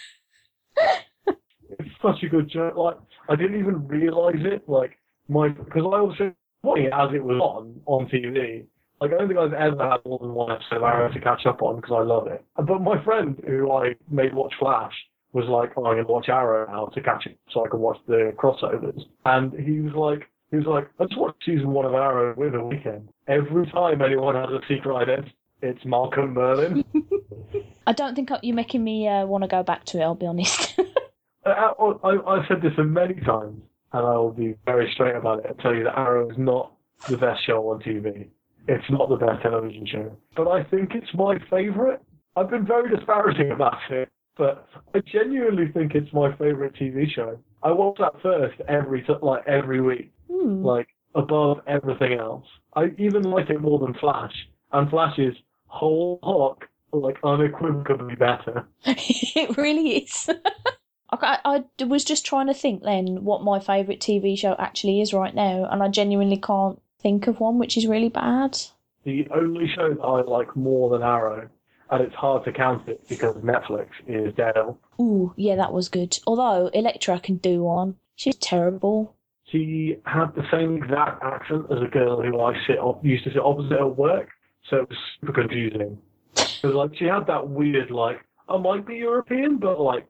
it's such a good joke. Like, I didn't even realise it. Like, my, because I also, watching it as it was on, on TV, like, I don't think I've ever had more than one episode of Arrow to catch up on because I love it. But my friend who I made watch Flash was like, oh, I'm to watch Arrow now to catch it so I can watch the crossovers. And he was like, he was like, I just watched season one of Arrow with a weekend. Every time anyone has a secret identity, it's Malcolm Merlyn. I don't think you're making me uh, want to go back to it. I'll be honest. I, I, I've said this many times, and I will be very straight about it and tell you that Arrow is not the best show on TV. It's not the best television show. But I think it's my favourite. I've been very disparaging about it, but I genuinely think it's my favourite TV show. I watch that first every like every week, Hmm. like above everything else. I even like it more than Flash, and Flash is whole hawk like unequivocally better. it really is. I, I I was just trying to think then what my favourite TV show actually is right now, and I genuinely can't think of one, which is really bad. The only show that I like more than Arrow, and it's hard to count it because Netflix is Daredevil. Ooh, yeah, that was good. Although Elektra can do one. She's terrible. She had the same exact accent as a girl who I sit op- used to sit opposite at work, so it was super confusing. Because like she had that weird like I might be European, but like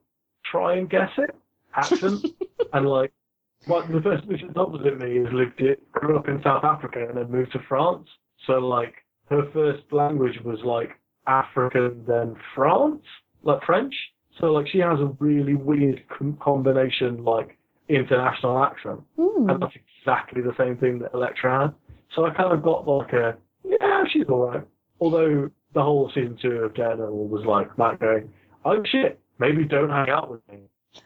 try and guess it accent, and like like the person who sits opposite me is lived it grew up in South Africa and then moved to France, so like her first language was like African then France, like French. So like she has a really weird com- combination like international accent Hmm. and that's exactly the same thing that Elektra had. So I kind of got like a, yeah, she's alright. Although the whole season two of Daredevil was like Matt going, oh shit, maybe don't hang out with me.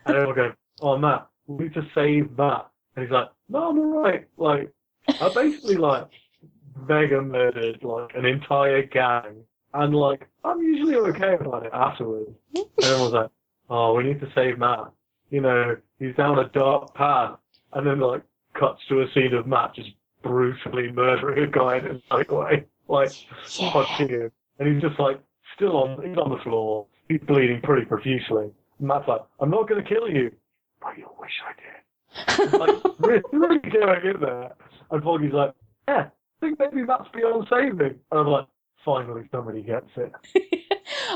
And everyone going, oh Matt, we need to save Matt. And he's like, no, I'm alright. Like, I basically like mega murdered like an entire gang. And like, I'm usually okay about it afterwards. And everyone's like, oh, we need to save Matt. You know, he's down a dark path. And then like cuts to a scene of Matt just brutally murdering a guy in a highway, like Yeah. punching him. And he's just like still on he's on the floor. He's bleeding pretty profusely. And Matt's like, I'm not gonna kill you. But you wish I did. like really, really going in there. And Foggy's like, Yeah, I think maybe Matt's beyond saving. And I'm like, finally somebody gets it.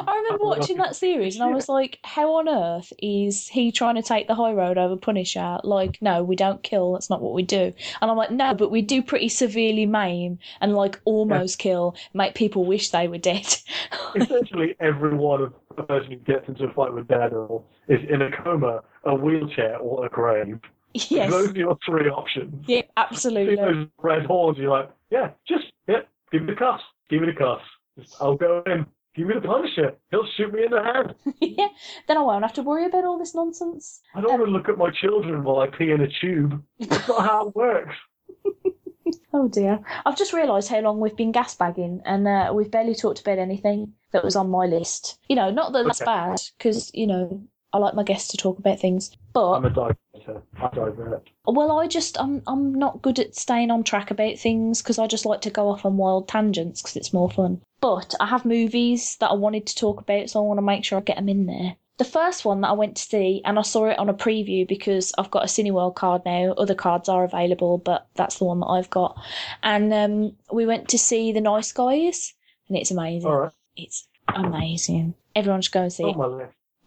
I remember watching that series and I was like, how on earth is he trying to take the high road over Punisher? Like, no, we don't kill, that's not what we do. And I'm like, no, but we do pretty severely maim and like almost kill, make people wish they were dead. Essentially every one of the person who gets into a fight with Daredevil is in a coma, a wheelchair, or a grave. yes. Those are your three options. Yeah, absolutely. See those red horns, you're like, yeah, just, yeah, give me the cuffs, give me the cuffs. Just, I'll go in, give me the Punisher, he'll shoot me in the head. yeah, then I won't have to worry about all this nonsense. I don't want to look at my children while I pee in a tube. That's not how it works. Oh dear. I've just realised how long we've been gasbagging and uh, we've barely talked about anything that was on my list. You know, not that that's Okay. bad, because, you know, I like my guests to talk about things. But I'm a diverter. I divert. Well, I just I'm I'm not good at staying on track about things because I just like to go off on wild tangents because it's more fun. But I have movies that I wanted to talk about, so I want to make sure I get them in there. The first one that I went to see, and I saw it on a preview because I've got a Cineworld card now. Other cards are available, but that's the one that I've got. And um, we went to see The Nice Guys, and it's amazing. It's amazing. Everyone should go and see it.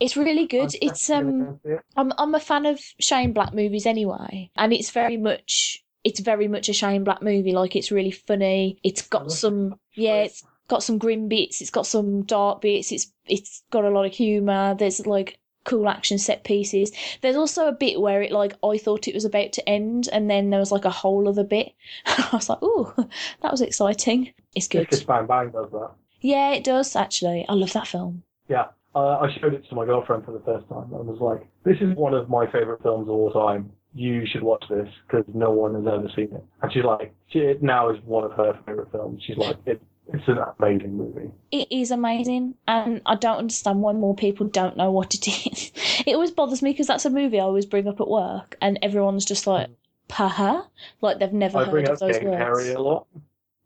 It's really good. I'm It's um. gonna go see it. I'm I'm a fan of Shane Black movies anyway, and it's very much it's very much a Shane Black movie. Like it's really funny. It's got some yeah, it's got some grim bits. It's got some dark bits. It's it's got a lot of humour. There's like cool action set pieces. There's also a bit where it like I thought it was about to end, and then there was like a whole other bit. I was like, ooh, that was exciting. It's good. Kiss Bang Bang does that. Yeah, it does actually. I love that film. Yeah, uh, I showed it to my girlfriend for the first time and was like, "This is one of my favorite films of all time. You should watch this because no one has ever seen it." And she's like, she, "It now is one of her favorite films." She's like, it, "It's an amazing movie." It is amazing, and I don't understand why more people don't know what it is. It always bothers me because that's a movie I always bring up at work, and everyone's just like, "Paha," like they've never I heard of those Gay words. Perry a lot.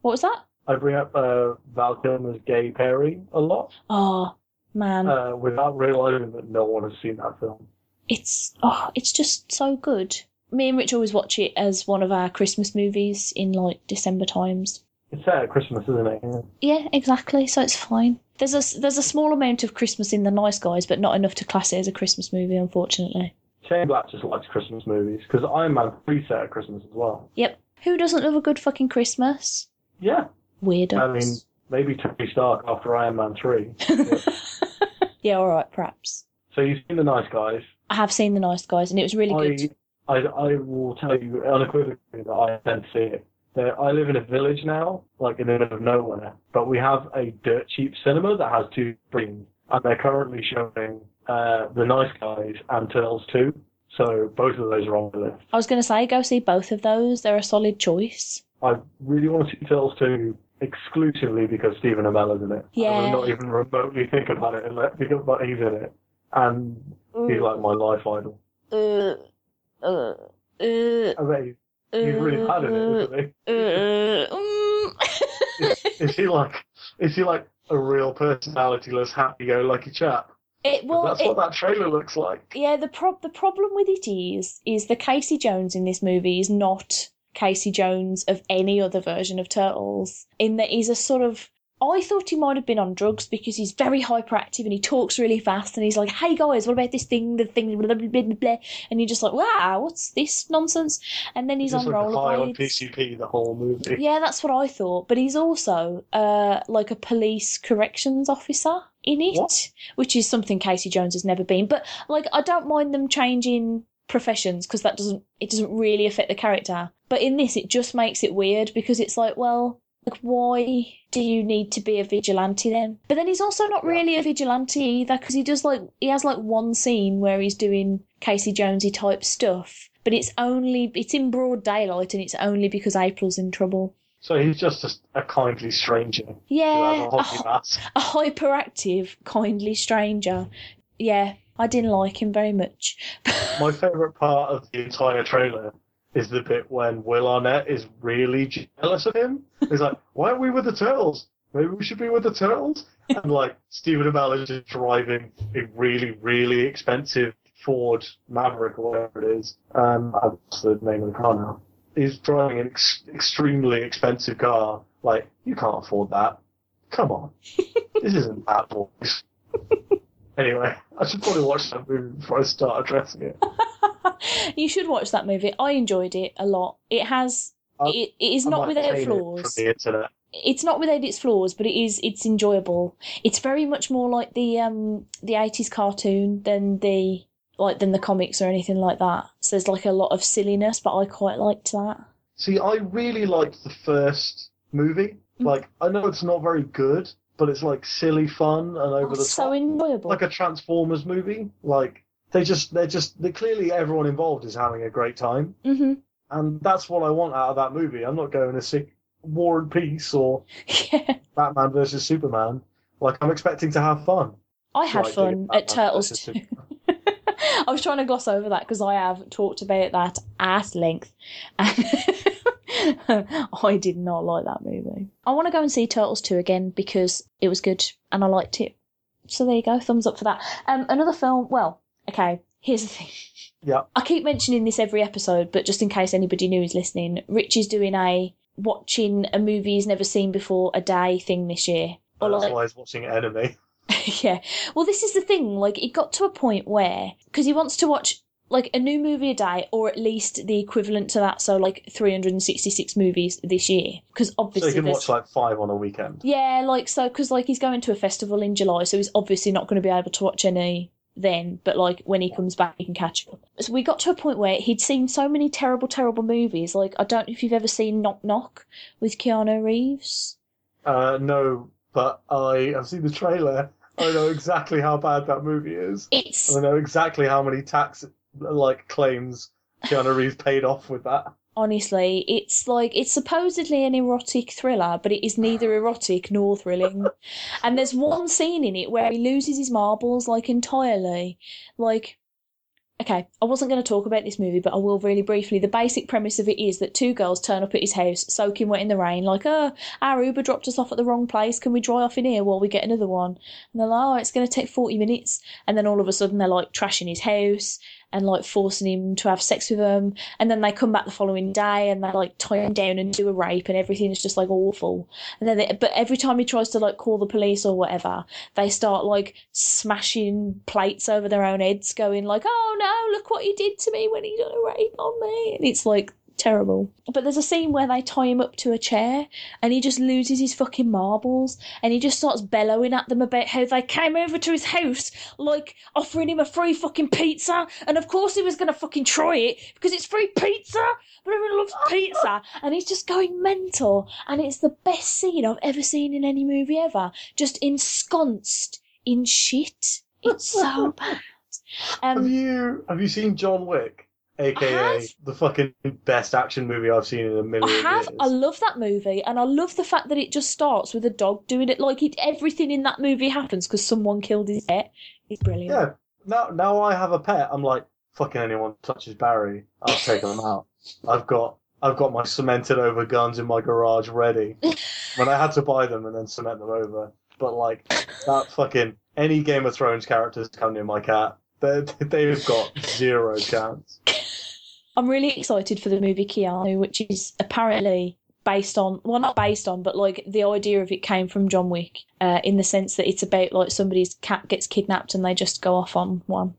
What was that? I bring up uh, Val Kilmer's Gay Perry a lot Oh man, uh, without realizing that no one has seen that film. it's oh, it's just so good. Me and Rich always watch it as one of our Christmas movies in like December times. It's set at Christmas, isn't it? Yeah. Yeah, exactly. So it's fine. There's a there's a small amount of Christmas in the Nice Guys, but not enough to class it as a Christmas movie, unfortunately. Shane Black just likes Christmas movies because Iron Man 3 set at Christmas as well. Yep. Who doesn't love a good fucking Christmas? Yeah, Weirdos. I mean, maybe Tony Stark after Iron Man 3. yeah, all right, perhaps. So you've seen The Nice Guys. I have seen the Nice Guys, and it was really good. I, I, I will tell you unequivocally that I to see it. There, I live in a village now, like in the middle of nowhere, but we have a dirt cheap cinema that has two screens, and they're currently showing uh, The Nice Guys and Turtles 2. So both of those are on the list. I was going to say, go see both of those. They're a solid choice. I really want to see Turtles 2 exclusively because Stephen Amell is in it. Yeah. I would not even remotely think about it unless, because but he's in it. And he's like my life idol. Uh, uh, uh, I bet he's, he's really bad in it, isn't he? uh, mm. is he like is he like a real personalityless, happy-go-lucky chap? 'Cause it, well, that's it, what that trailer looks like. Yeah, the prob the problem with it is is the Casey Jones in this movie is not Casey Jones of any other version of Turtles. In that he's a sort of I thought he might have been on drugs because he's very hyperactive and he talks really fast and he's like, "Hey guys, what about this thing? The thing, blah blah blah blah." And you're just like, "Wow, what's this nonsense?" And then he's on like high on. PCP the whole movie. Yeah, that's what I thought. But he's also uh, like a police corrections officer in it, What? which is something Casey Jones has never been. But like, I don't mind them changing professions because that doesn't it doesn't really affect the character. But in this, it just makes it weird because it's like, well. Like, why do you need to be a vigilante then? But then he's also not really a vigilante either because he does like he has like one scene where he's doing Casey Jonesy type stuff, but it's only it's in broad daylight and it's only because April's in trouble. So he's just a, a kindly stranger Yeah, a a, a hyperactive, kindly stranger. Yeah, I didn't like him very much. My favourite part of the entire trailer is the bit when Will Arnett is really jealous of him. He's like, "Why aren't we with the turtles? Maybe we should be with the turtles." And like Stephen Amell is driving a really, really expensive Ford Maverick or whatever it is. Um, that's the name of the car now. He's driving an ex- extremely expensive car. Like, you can't afford that. Come on, this isn't that boys. Anyway, I should probably watch that movie before I start addressing it. you should watch that movie. I enjoyed it a lot. It has. I- It, it is I not without it flaws. The. It's not without its flaws, but it is. It's enjoyable. It's very much more like the um the eighties cartoon than the like than the comics or anything like that. So there's like a lot of silliness, but I quite liked that. See, I really liked the first movie. Mm. Like, I know it's not very good, but it's like silly fun and over the so top, enjoyable. like a Transformers movie. Like they just, they're just, they clearly everyone involved is having a great time, hmm and that's what I want out of that movie. I'm not going to see War and Peace or Yeah. Batman versus Superman. Like, I'm expecting to have fun. I had Like, fun at Turtles versus 2. Superman. I was trying to gloss over that because I have talked about that at length. I did not like that movie. I want to go and see Turtles 2 again because it was good and I liked it. So there you go, thumbs up for that. Um, another film, well, okay, here's the thing. Yeah. I keep mentioning this every episode, but just in case anybody new is listening, Rich is doing a watching a movie he's never seen before a day thing this year. Or That's like- why he's watching Enemy. yeah. Well, this is the thing. Like, it got to a point where because he wants to watch like a new movie a day, or at least the equivalent to that. So, like 366 movies this year. Because So obviously, you can there's- watch like five on a weekend. yeah, like so because like he's going to a festival in July, so he's obviously not going to be able to watch any then. But like when he comes back, he can catch up. So we got to a point where he'd seen so many terrible, terrible movies. Like I don't know if you've ever seen Knock Knock with Keanu Reeves. Uh, no, but I have seen the trailer. I know exactly how bad that movie is. It's I know exactly how many tax like claims Keanu Reeves paid off with that. honestly, it's like it's supposedly an erotic thriller, but it is neither erotic nor thrilling. and there's one scene in it where he loses his marbles like entirely. Like, okay, I wasn't going to talk about this movie, but I will really briefly. The basic premise of it is that two girls turn up at his house, soaking wet in the rain, like, oh, our Uber dropped us off at the wrong place. Can we dry off in here while we get another one? And they're like, oh, it's going to take 40 minutes. And then all of a sudden they're like trashing his house and like forcing him to have sex with them. And then they come back the following day and they like tie him down and do a rape and everything is just like awful. And then, they, but every time he tries to like call the police or whatever, they start like smashing plates over their own heads, going like, "Oh no, look what he did to me when he done a rape on me." And it's like terrible. But there's a scene where they tie him up to a chair and he just loses his fucking marbles and he just starts bellowing at them about how they came over to his house like offering him a free fucking pizza. And of course he was gonna fucking try it because it's free pizza! But everyone loves pizza! And he's just going mental. And it's the best scene I've ever seen in any movie ever. Just ensconced in shit. It's so bad. Have um, you have you seen John Wick? AKA have. the fucking best action movie I've seen in a million I have. years. I love that movie, and I love the fact that it just starts with a dog doing it. Like it, everything in that movie happens because someone killed his pet. It's brilliant. Yeah. Now now I have a pet, I'm like, fucking anyone touches Barry, I'll take them out. I've got I've got my cemented over guns in my garage ready. when I had to buy them and then cement them over. But like that fucking any Game of Thrones characters come near my cat, they they've got zero chance. I'm really excited for the movie Keanu, which is apparently based on well, not based on, but like the idea of it came from John Wick, uh, in the sense that it's about like somebody's cat gets kidnapped and they just go off on one.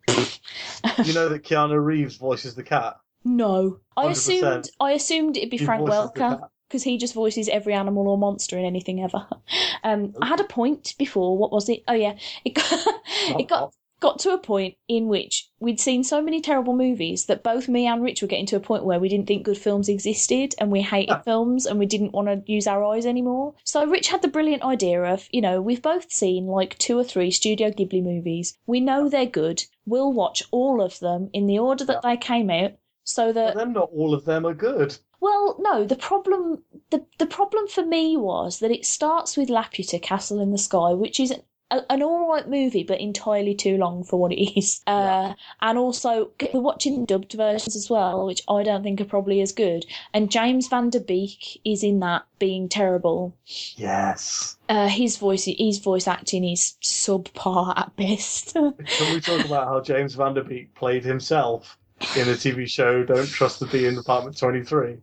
You know that Keanu Reeves voices the cat. No, I 100%. assumed I assumed it'd be He Frank Welker. because he just voices every animal or monster in anything ever. Um, I had a point before. What was it? Oh yeah, it got, it got got to a point in which we'd seen so many terrible movies that both me and Rich were getting to a point where we didn't think good films existed and we hated films and we didn't want to use our eyes anymore. So Rich had the brilliant idea of, you know, we've both seen like two or three Studio Ghibli movies. We know they're good. We'll watch all of them in the order that they came out so that But then not all of them are good. well, no, the problem the the problem for me was that it starts with Laputa Castle in the Sky, which is a, an all right movie, but entirely too long for what it is. Uh, and also, we're watching dubbed versions as well, which I don't think are probably as good. And James Van Der Beek is in that being terrible. Yes. Uh, his voice, his voice acting is subpar at best. Can we talk about how James Van Der Beek played himself in the TV show Don't Trust the Bee in Apartment 23?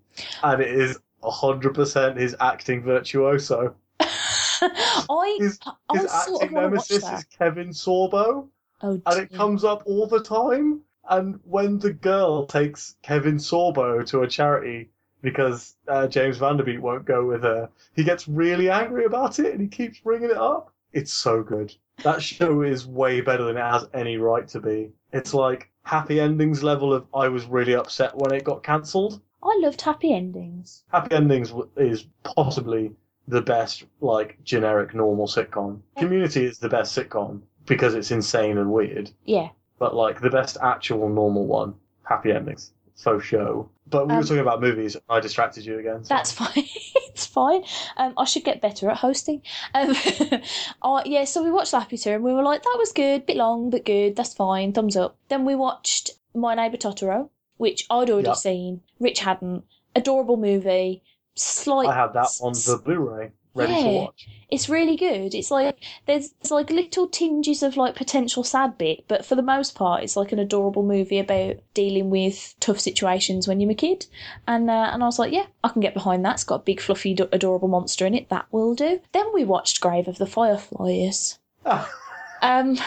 And it is 100% his acting virtuoso. I, His, I his sort acting nemesis is Kevin Sorbo, Oh, and it comes up all the time. And when the girl takes Kevin Sorbo to a charity because uh, James Van Der Beek won't go with her, he gets really angry about it and he keeps bringing it up. It's so good. That show is way better than it has any right to be. It's like happy endings level of I was really upset when it got cancelled. I loved happy endings. Happy Endings is possibly the best, like, generic normal sitcom. Community is the best sitcom because it's insane and weird, Yeah. but, like, the best actual normal one, Happy Endings. so show. But we Um, were talking about movies. I distracted you again. so- That's fine. it's fine. Um, I should get better at hosting. Um, oh, yeah, so we watched Laputa and we were like, that was good, bit long, but good, that's fine, thumbs up. Then we watched My Neighbour Totoro, which I'd already Yep. seen. Rich hadn't. Adorable movie. Slight. I had that on the Blu-ray, ready to Yeah. watch. It's really good. It's like there's, there's like little tinges of like potential sad bit, but for the most part, it's like an adorable movie about dealing with tough situations when you're a kid. And uh, and I was like, yeah, I can get behind that. It's got a big fluffy do- adorable monster in it. That will do. Then we watched Grave of the Fireflies. Um,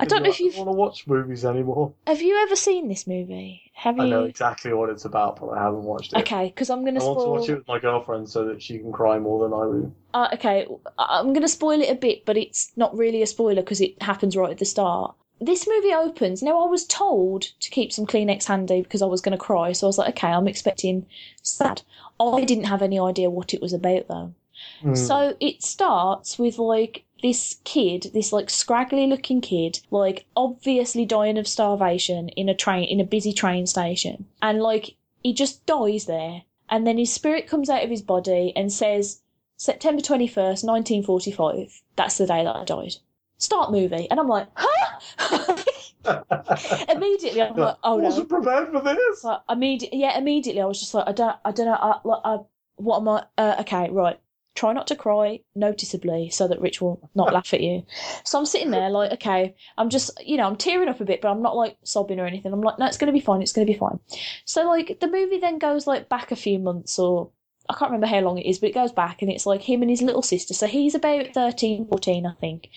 I don't know if you've want to watch movies anymore. have you ever seen this movie? Have you? I know exactly what it's about, but I haven't watched it. Okay, because I'm gonna I want to watch it with my girlfriend so that she can cry more than I will. Uh, okay, I'm going to spoil it a bit, but it's not really a spoiler because it happens right at the start. This movie opens. Now, I was told to keep some Kleenex handy because I was going to cry, so I was like, okay, I'm expecting sad. I didn't have any idea what it was about though. Hmm. So it starts with like this kid, this like scraggly looking kid, like obviously dying of starvation in a train in a busy train station. And like he just dies there. And then his spirit comes out of his body and says, September 21st, 1945. That's the day that I died. Start movie. And I'm like, huh? immediately I'm like, oh no. wasn't prepared for this. Like, immediately, yeah, immediately I was just like, I don't, I don't know, I, like, I, what am I? Uh, okay, right. Try not to cry noticeably so that Rich will not laugh at you. So I'm sitting there like, okay, I'm just, you know, I'm tearing up a bit, but I'm not like sobbing or anything. I'm like, no, it's going to be fine. It's going to be fine. So like the movie then goes like back a few months or I can't remember how long it is, but it goes back and it's like him and his little sister. So he's about 13, 14, I think.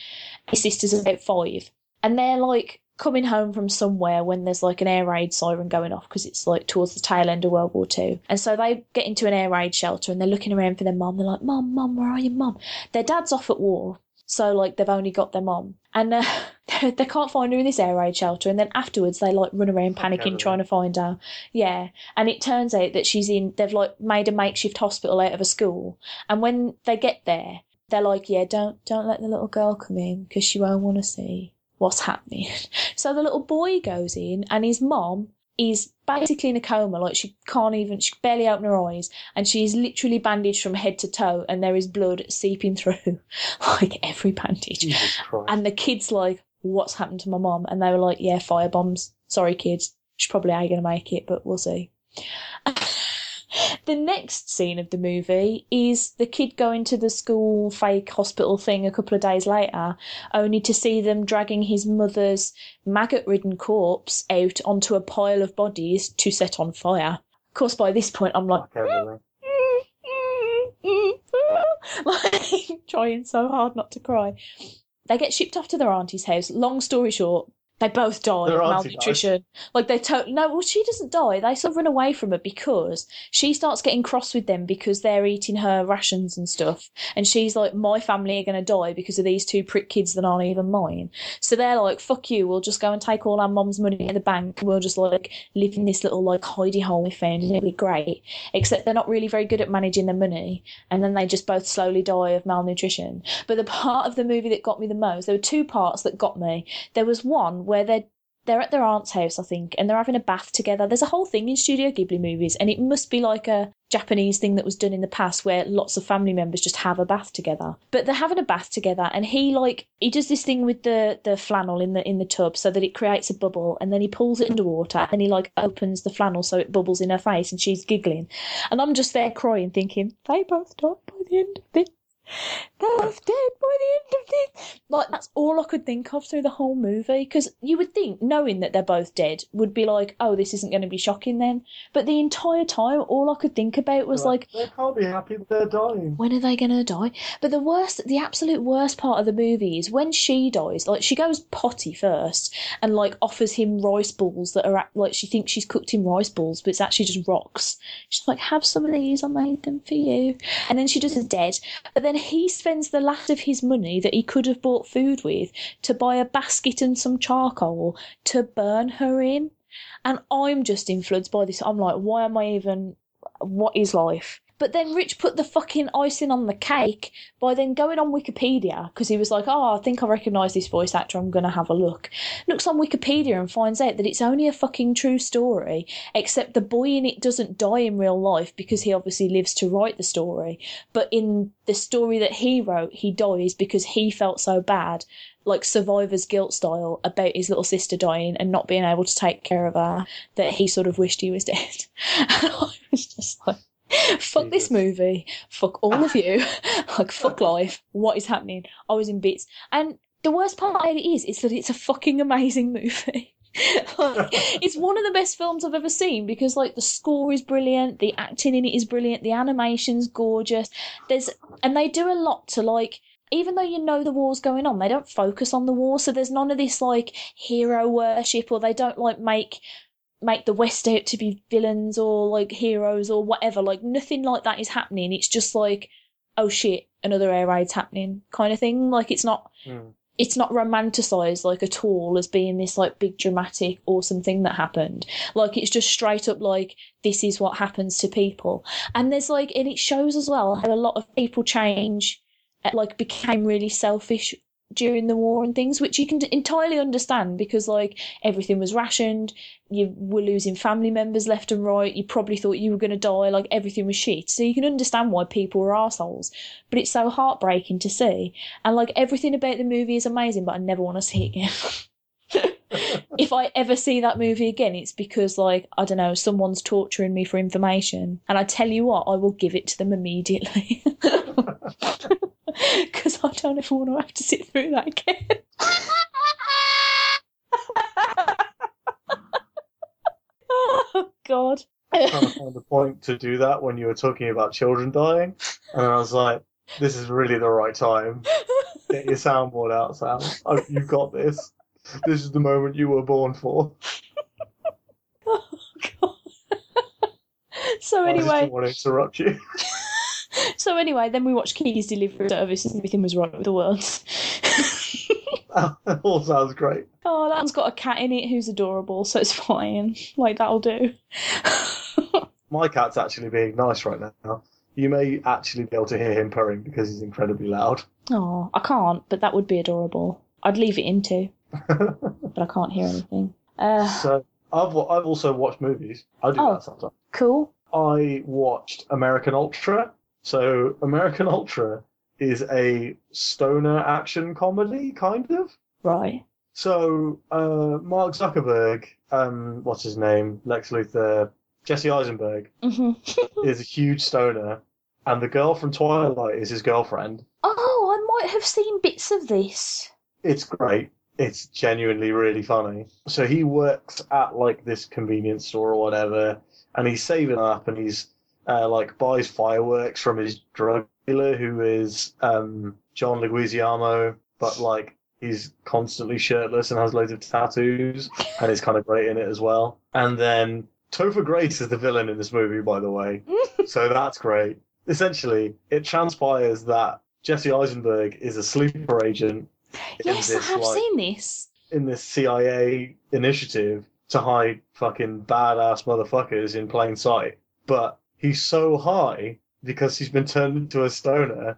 His sister's about five. And they're like coming home from somewhere when there's like an air raid siren going off because it's like towards the tail end of World War Two. And so they get into an air raid shelter and they're looking around for their mum. They're like, Mum, Mum, where are you, Mum? Their dad's off at war. So like they've only got their mum. And uh, they can't find her in this air raid shelter. And then afterwards they like run around panicking trying to find her. Yeah. And it turns out that she's in, they've like made a makeshift hospital out of a school. And when they get there, they're like, yeah, don't, don't let the little girl come in because she won't want to see what's happening. So the little boy goes in, and his mom is basically in a coma, like she can't even, she barely open her eyes, and she's literally bandaged from head to toe, and there is blood seeping through like every bandage. And the kid's like, What's happened to my mom? And they were like, Yeah, fire bombs. Sorry, kids. She's probably ain't gonna make it, but we'll see. the next scene of the movie is the kid going to the school fake hospital thing a couple of days later, only to see them dragging his mother's maggot ridden corpse out onto a pile of bodies to set on fire. Of course, by this point, I'm like, like trying so hard not to cry. They get shipped off to their auntie's house. Long story short, they both die Their of malnutrition. Like they to- no, well she doesn't die. They sort of run away from her because she starts getting cross with them because they're eating her rations and stuff, and she's like, "My family are going to die because of these two prick kids that aren't even mine." So they're like, "Fuck you! We'll just go and take all our mum's money at the bank. We'll just like live in this little like hidey hole we found, and it'll be great." Except they're not really very good at managing their money, and then they just both slowly die of malnutrition. But the part of the movie that got me the most, there were two parts that got me. There was one where they're they're at their aunt's house, I think, and they're having a bath together. There's a whole thing in Studio Ghibli movies, and it must be like a Japanese thing that was done in the past where lots of family members just have a bath together. But they're having a bath together, and he like he does this thing with the the flannel in the in the tub so that it creates a bubble, and then he pulls it underwater, and he like opens the flannel so it bubbles in her face, and she's giggling, and I'm just there crying, thinking they both died by the end of this. They're both dead by the end of this. Like that's all I could think of through the whole movie. Because you would think, knowing that they're both dead, would be like, oh, this isn't going to be shocking then. But the entire time, all I could think about was like, they can't be happy that they're dying. when are they going to die? But the worst, the absolute worst part of the movie is when she dies. Like she goes potty first and like offers him rice balls that are like she thinks she's cooked him rice balls, but it's actually just rocks. She's like, have some of these. I made them for you. And then she just is dead. But then he spends the last of his money that he could have bought food with to buy a basket and some charcoal to burn her in. And I'm just influenced by this. I'm like, why am I even? What is life? But then Rich put the fucking icing on the cake by then going on Wikipedia because he was like, oh, I think I recognise this voice actor. I'm going to have a look. Looks on Wikipedia and finds out that it's only a fucking true story, except the boy in it doesn't die in real life because he obviously lives to write the story. But in the story that he wrote, he dies because he felt so bad like survivor's guilt style about his little sister dying and not being able to take care of her that he sort of wished he was dead. And I was just like, fuck this movie, fuck all of you, like fuck life, what is happening? I was in bits. And the worst part about it is, is that it's a fucking amazing movie. like, it's one of the best films I've ever seen because like the score is brilliant, the acting in it is brilliant, the animation's gorgeous. There's and they do a lot to like even though you know the war's going on, they don't focus on the war, so there's none of this like hero worship or they don't like make make the West out to be villains or like heroes or whatever. Like nothing like that is happening. It's just like, oh shit, another air raid's happening kind of thing. Like it's not Hmm. it's not romanticized like at all as being this like big dramatic awesome thing that happened like it's just straight up like this is what happens to people and there's like and it shows as well how a lot of people change like became really selfish during the war and things which you can entirely understand because like everything was rationed you were losing family members left and right you probably thought you were going to die like everything was shit. So you can understand why people were assholes but it's so heartbreaking to see. And like everything about the movie is amazing but i never want to see it again. If I ever see that movie again, it's because like I don't know, someone's torturing me for information, and I tell you what, I will give it to them immediately. because I don't ever want to have to sit through that again. oh God. trying to find a point to do that when you were talking about children dying, and I was like, "This is really the right time. Get your soundboard out, Sam. Oh, you've got this. This is the moment you were born for." Oh God. so anyway, I just didn't want to interrupt you. so anyway, then we watched Kiki's Delivery Service and everything was right with the world. that all sounds great. oh, that one's got a cat in it who's adorable, so it's fine. Like that'll do. My cat's actually being nice right now. You may actually be able to hear him purring because he's incredibly loud. Oh, I can't, but that would be adorable. I'd leave it in too, but I can't hear anything. Uh, so I've I've also watched movies. I do Oh. that sometimes. cool. I watched American Ultra. So American Ultra is a stoner action comedy, kind of. Right. So uh, Mark Zuckerberg, um, what's his name? Lex Luthor, Jesse Eisenberg hmm is a huge stoner, and the girl from Twilight is his girlfriend. Oh, I might have seen bits of this. It's great. It's genuinely really funny. So he works at like this convenience store or whatever, and he's saving up, and he's uh, like buys fireworks from his drug dealer, who is um, John Leguizamo, but like he's constantly shirtless and has loads of tattoos, and is kind of great in it as well. And then Topher Grace is the villain in this movie, by the way. so that's great. Essentially, it transpires that Jesse Eisenberg is a sleeper agent yes, I have like, seen this. in this CIA initiative to hide fucking badass motherfuckers in plain sight. But he's so high because he's been turned into a stoner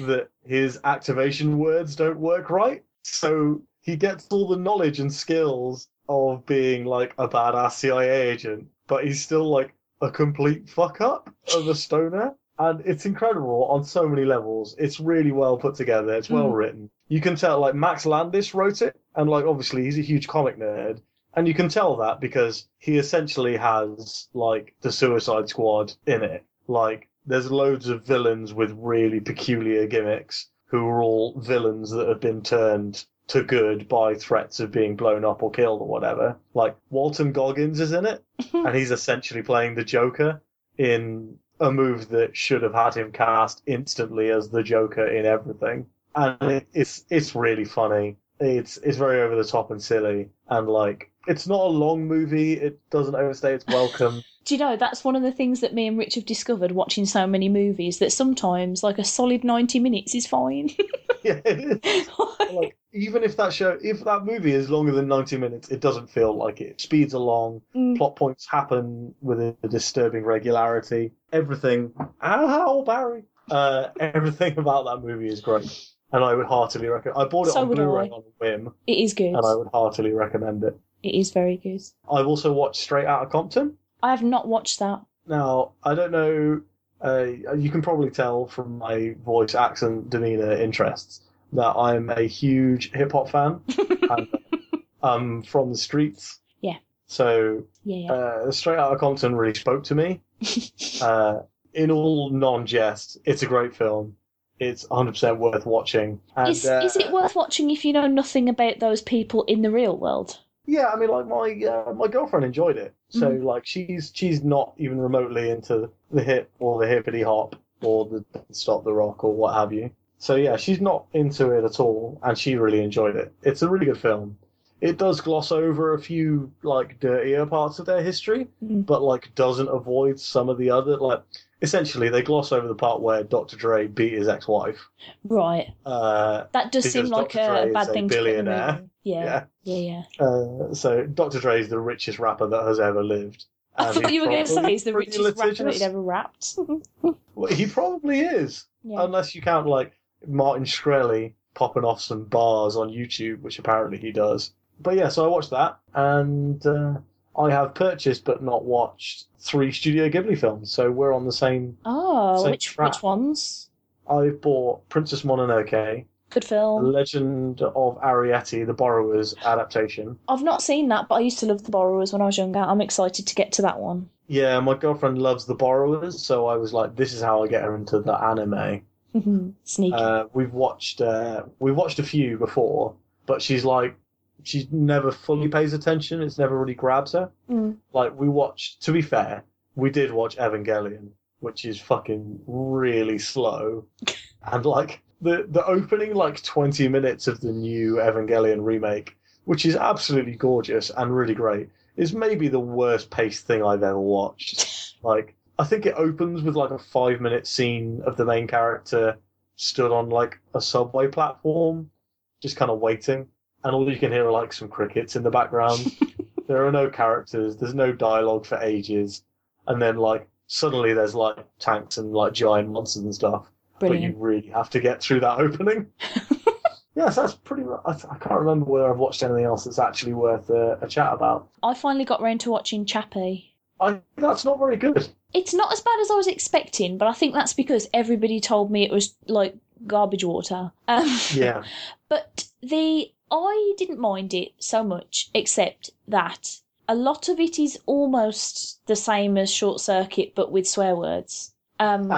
that his activation words don't work right. So he gets all the knowledge and skills of being like a badass CIA agent, but he's still like a complete fuck up of a stoner. And it's incredible on so many levels. It's really well put together. It's well Mm. written. You can tell like Max Landis wrote it, and like obviously he's a huge comic nerd, and you can tell that because he essentially has like the Suicide Squad in it. Like there's loads of villains with really peculiar gimmicks who are all villains that have been turned to good by threats of being blown up or killed or whatever. Like Walton Goggins is in it, and he's essentially playing the Joker in a move that should have had him cast instantly as the Joker in everything. And it, it's it's really funny. It's it's very over the top and silly, and like it's not a long movie. It doesn't overstay its welcome. Do you know that's one of the things that me and Rich have discovered watching so many movies that sometimes like a solid ninety minutes is fine. yeah, it is. like even if that show if that movie is longer than 90 minutes it doesn't feel like it, It speeds along Mm. plot points happen with a disturbing regularity everything ow barry uh everything about that movie is great and i would heartily recommend i bought it So on blu-ray I. on a whim it is good. and i would heartily recommend it It is very good. i've also watched straight Outta compton I have not watched that. now i don't know uh, you can probably tell from my voice accent demeanor interests that i'm a huge hip-hop fan and I'm from the streets. Yeah. So Yeah, yeah. uh, Straight Outta Compton really spoke to me. Uh, in all non-jest, it's a great film. It's 100% worth watching. And, is, uh, is it worth watching if you know nothing about those people in the real world? Yeah, I mean, like my uh, my girlfriend enjoyed it. So Mhm. like she's she's not even remotely into the hip or the hippity hop or the stop the rock or what have you. So yeah, she's not into it at all, and she really enjoyed it. It's a really good film. It does gloss over a few like dirtier parts of their history, Mm. but like doesn't avoid some of the other like. Essentially, they gloss over the part where Dr. Dre beat his ex-wife. Right. Uh, That does seem like a is bad a thing to the billionaire. movie. Yeah. yeah. Yeah, yeah. Uh, so Dr. Dre is the richest rapper that has ever lived. I thought you were going to say he's the richest rapper that litigious. he'd ever rapped. Well, he probably is, yeah. unless you count like Martin Shkreli popping off some bars on YouTube, which apparently he does. But yeah, so I watched that, and uh, I have purchased but not watched three Studio Ghibli films. So we're on the same. oh, Same which track. which ones? I've bought Princess Mononoke, Good The film. Legend of Arrietty, the Borrowers adaptation. I've not seen that, but I used to love The Borrowers when I was younger. I'm excited to get to that one. Yeah, my girlfriend loves The Borrowers, so I was like, this is how I get her into the anime. Sneaky. Uh, we've watched uh, we've watched a few before, but she's like she never fully pays attention. It's never really grabs her. Mm. Like we watched. To be fair, we did watch Evangelion, which is fucking really slow, and like the the opening like twenty minutes of the new Evangelion remake, which is absolutely gorgeous and really great, is maybe the worst paced thing I've ever watched. like I think it opens with like a five minute scene of the main character stood on like a subway platform, just kind of waiting, and all you can hear are like some crickets in the background. there are no characters, there's no dialogue for ages, and then like suddenly there's like tanks and like giant monsters and stuff. But you really have to get through that opening. yes, that's pretty. mu- I, I can't remember whether I've watched anything else that's actually worth a, a chat about. I finally got round to watching Chappie. I that's not very good. It's not as bad as I was expecting, but I think that's because everybody told me it was like garbage water. Um, Yeah, But the I didn't mind it so much, except that a lot of it is almost the same as Short Circuit, but with swear words. Um,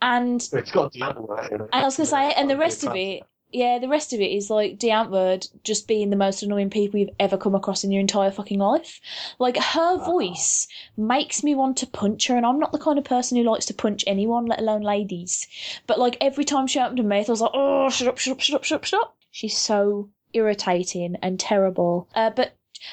and it's got the other in it. I was gonna say, and the rest of it, yeah, the rest of it is like the Word just being the most annoying people you've ever come across in your entire fucking life. Like her voice makes me want to punch her, and I'm not the kind of person who likes to punch anyone, let alone ladies. But like every time she opened her mouth, I was like, oh, shut up, shut up, shut up, shut up, shut up. She's so irritating and terrible. Uh, but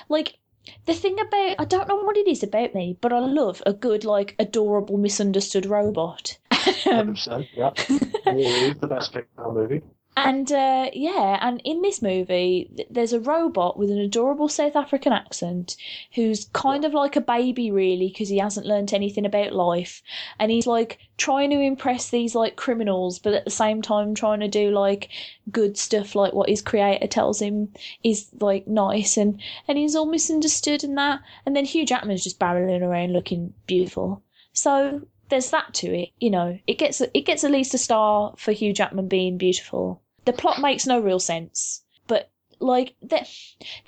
like. The thing about I don't know what it is about me, but I love a good like adorable misunderstood robot. Um, 100%, yeah. it is the best Pixar movie. And uh, yeah, and in this movie, th- there's a robot with an adorable South African accent who's kind of like a baby, really, because he hasn't learnt anything about life. And he's like trying to impress these like criminals, but at the same time trying to do like good stuff, like what his creator tells him is like nice. And, and he's all misunderstood and that. And then Hugh Jackman's just barreling around looking beautiful. So there's that to it, you know. It gets it gets at least a star for Hugh Jackman being beautiful. The plot makes no real sense, but like they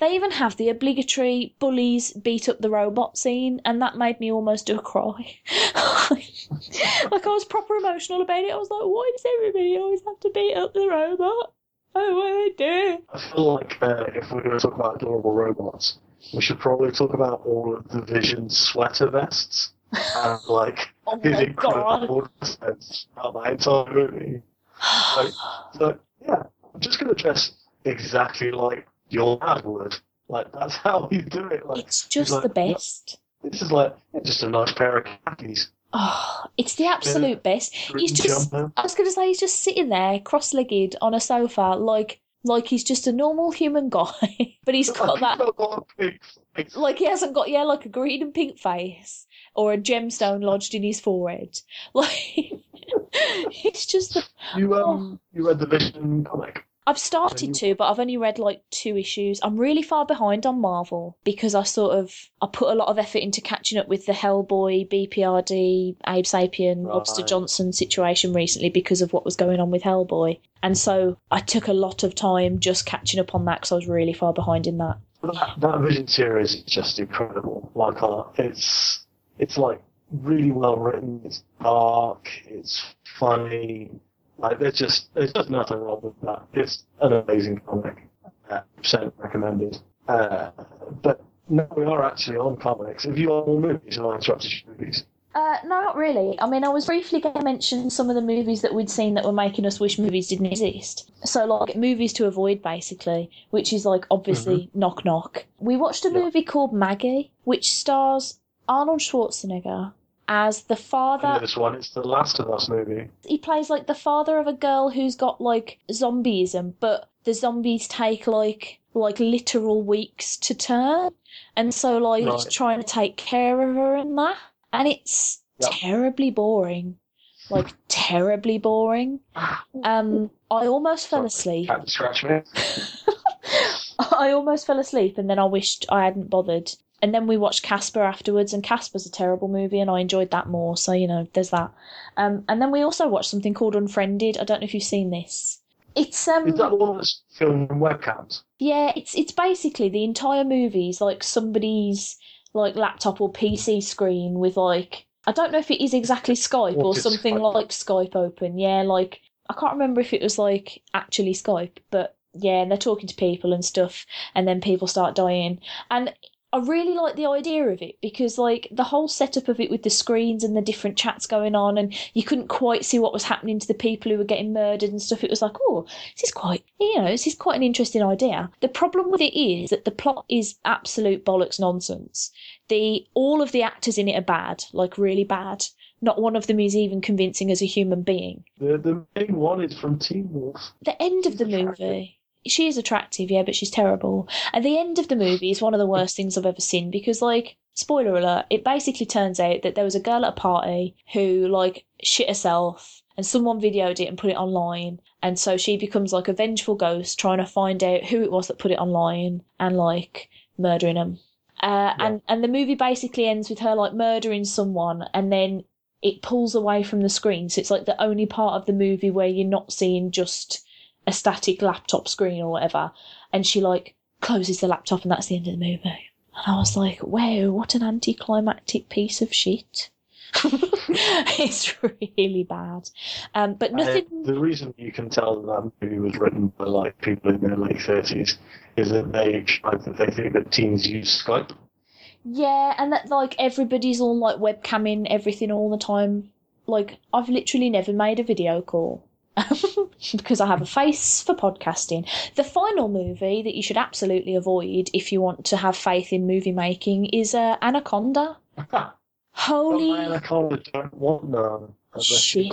they even have the obligatory bullies beat up the robot scene, and that made me almost do a cry. like I was proper emotional about it. I was like, why does everybody always have to beat up the robot? Oh, what do they do? I feel like uh, if we're going to talk about adorable robots, we should probably talk about all of the Vision sweater vests and like Oh his incredible sense of that entire movie. Like, so yeah, I'm just going to dress exactly like your dad would. Like that's how you do it. Like It's just like, the best. This is like just a nice pair of khakis. Oh, it's the absolute best. He's just jumper. I was going to say he's just sitting there, cross-legged on a sofa, like like he's just a normal human guy, but he's got that got a big face. like he hasn't got yeah like a green and pink face or a gemstone lodged in his forehead. Like it's just the, You um, you read the Vision comic. I've started to, but I've only read like two issues. I'm really far behind on Marvel because I sort of I put a lot of effort into catching up with the Hellboy, BPRD, Abe Sapien, Lobster Johnson situation recently because of what was going on with Hellboy. And so I took a lot of time just catching up on that because I was really far behind in that. That, that Vision series is just incredible. Like, uh, it's it's like really well written. It's dark. It's funny. Like, there's just there's just nothing wrong with that. It's an amazing comic. Uh, percent recommended. Uh, but no, we are actually on comics. If you on movies, I interrupted movies. Uh, no, not really. I mean, I was briefly going to mention some of the movies that we'd seen that were making us wish movies didn't exist. So, like, movies to avoid, basically, which is, like, obviously Knock Knock. We watched a Yeah. movie called Maggie, which stars Arnold Schwarzenegger as the I know father. this one. It's the Last of Us movie. He plays, like, the father of a girl who's got, like, zombieism, but the zombies take, like, like literal weeks to turn. And so, like, he's Right. trying to take care of her and that. And it's Yep. terribly boring. Like, terribly boring. Um, I almost fell asleep. Can't scratch me. I almost fell asleep and then I wished I hadn't bothered. And then we watched Casper afterwards, and Casper's a terrible movie, and I enjoyed that more. So you know, there's that. Um, and then we also watched something called Unfriended. I don't know if you've seen this. It's um, Is that the one that's filmed in webcams? yeah, it's it's basically the entire movie is like somebody's like laptop or PC screen with like I don't know if it is exactly Skype or something Skype? like Skype open. Yeah, like I can't remember if it was like actually Skype, but yeah, and they're talking to people and stuff, and then people start dying. And I really like the idea of it because, like, the whole setup of it with the screens and the different chats going on, and you couldn't quite see what was happening to the people who were getting murdered and stuff. It was like, oh, this is quite, you know, this is quite an interesting idea. The problem with it is that the plot is absolute bollocks nonsense. The all of the actors in it are bad, like really bad. Not one of them is even convincing as a human being. The the main one is from Teen Wolf. The end of the movie. She is attractive, yeah, but she's terrible. At the end of the movie is one of the worst things I've ever seen because, like, spoiler alert, it basically turns out that there was a girl at a party who, like, shit herself and someone videoed it and put it online. And so she becomes, like, a vengeful ghost trying to find out who it was that put it online and, like, murdering them. Uh, and, and the movie basically ends with her, like, murdering someone and then it pulls away from the screen. So it's like the only part of the movie where you're not seeing just a static laptop screen or whatever. And she like closes the laptop and that's the end of the movie. And I was like, wow, what an anticlimactic piece of shit. it's really bad. Um, but nothing. Uh, the reason you can tell that movie was written by like people in their late thirties is that they that they think that teens use Skype. Yeah, and that like everybody's all like webcamming everything all the time. Like I've literally never made a video call. because I have a face for podcasting. The final movie that you should absolutely avoid if you want to have faith in movie making is uh, Anaconda. Holy Anaconda don't want none unless Shit.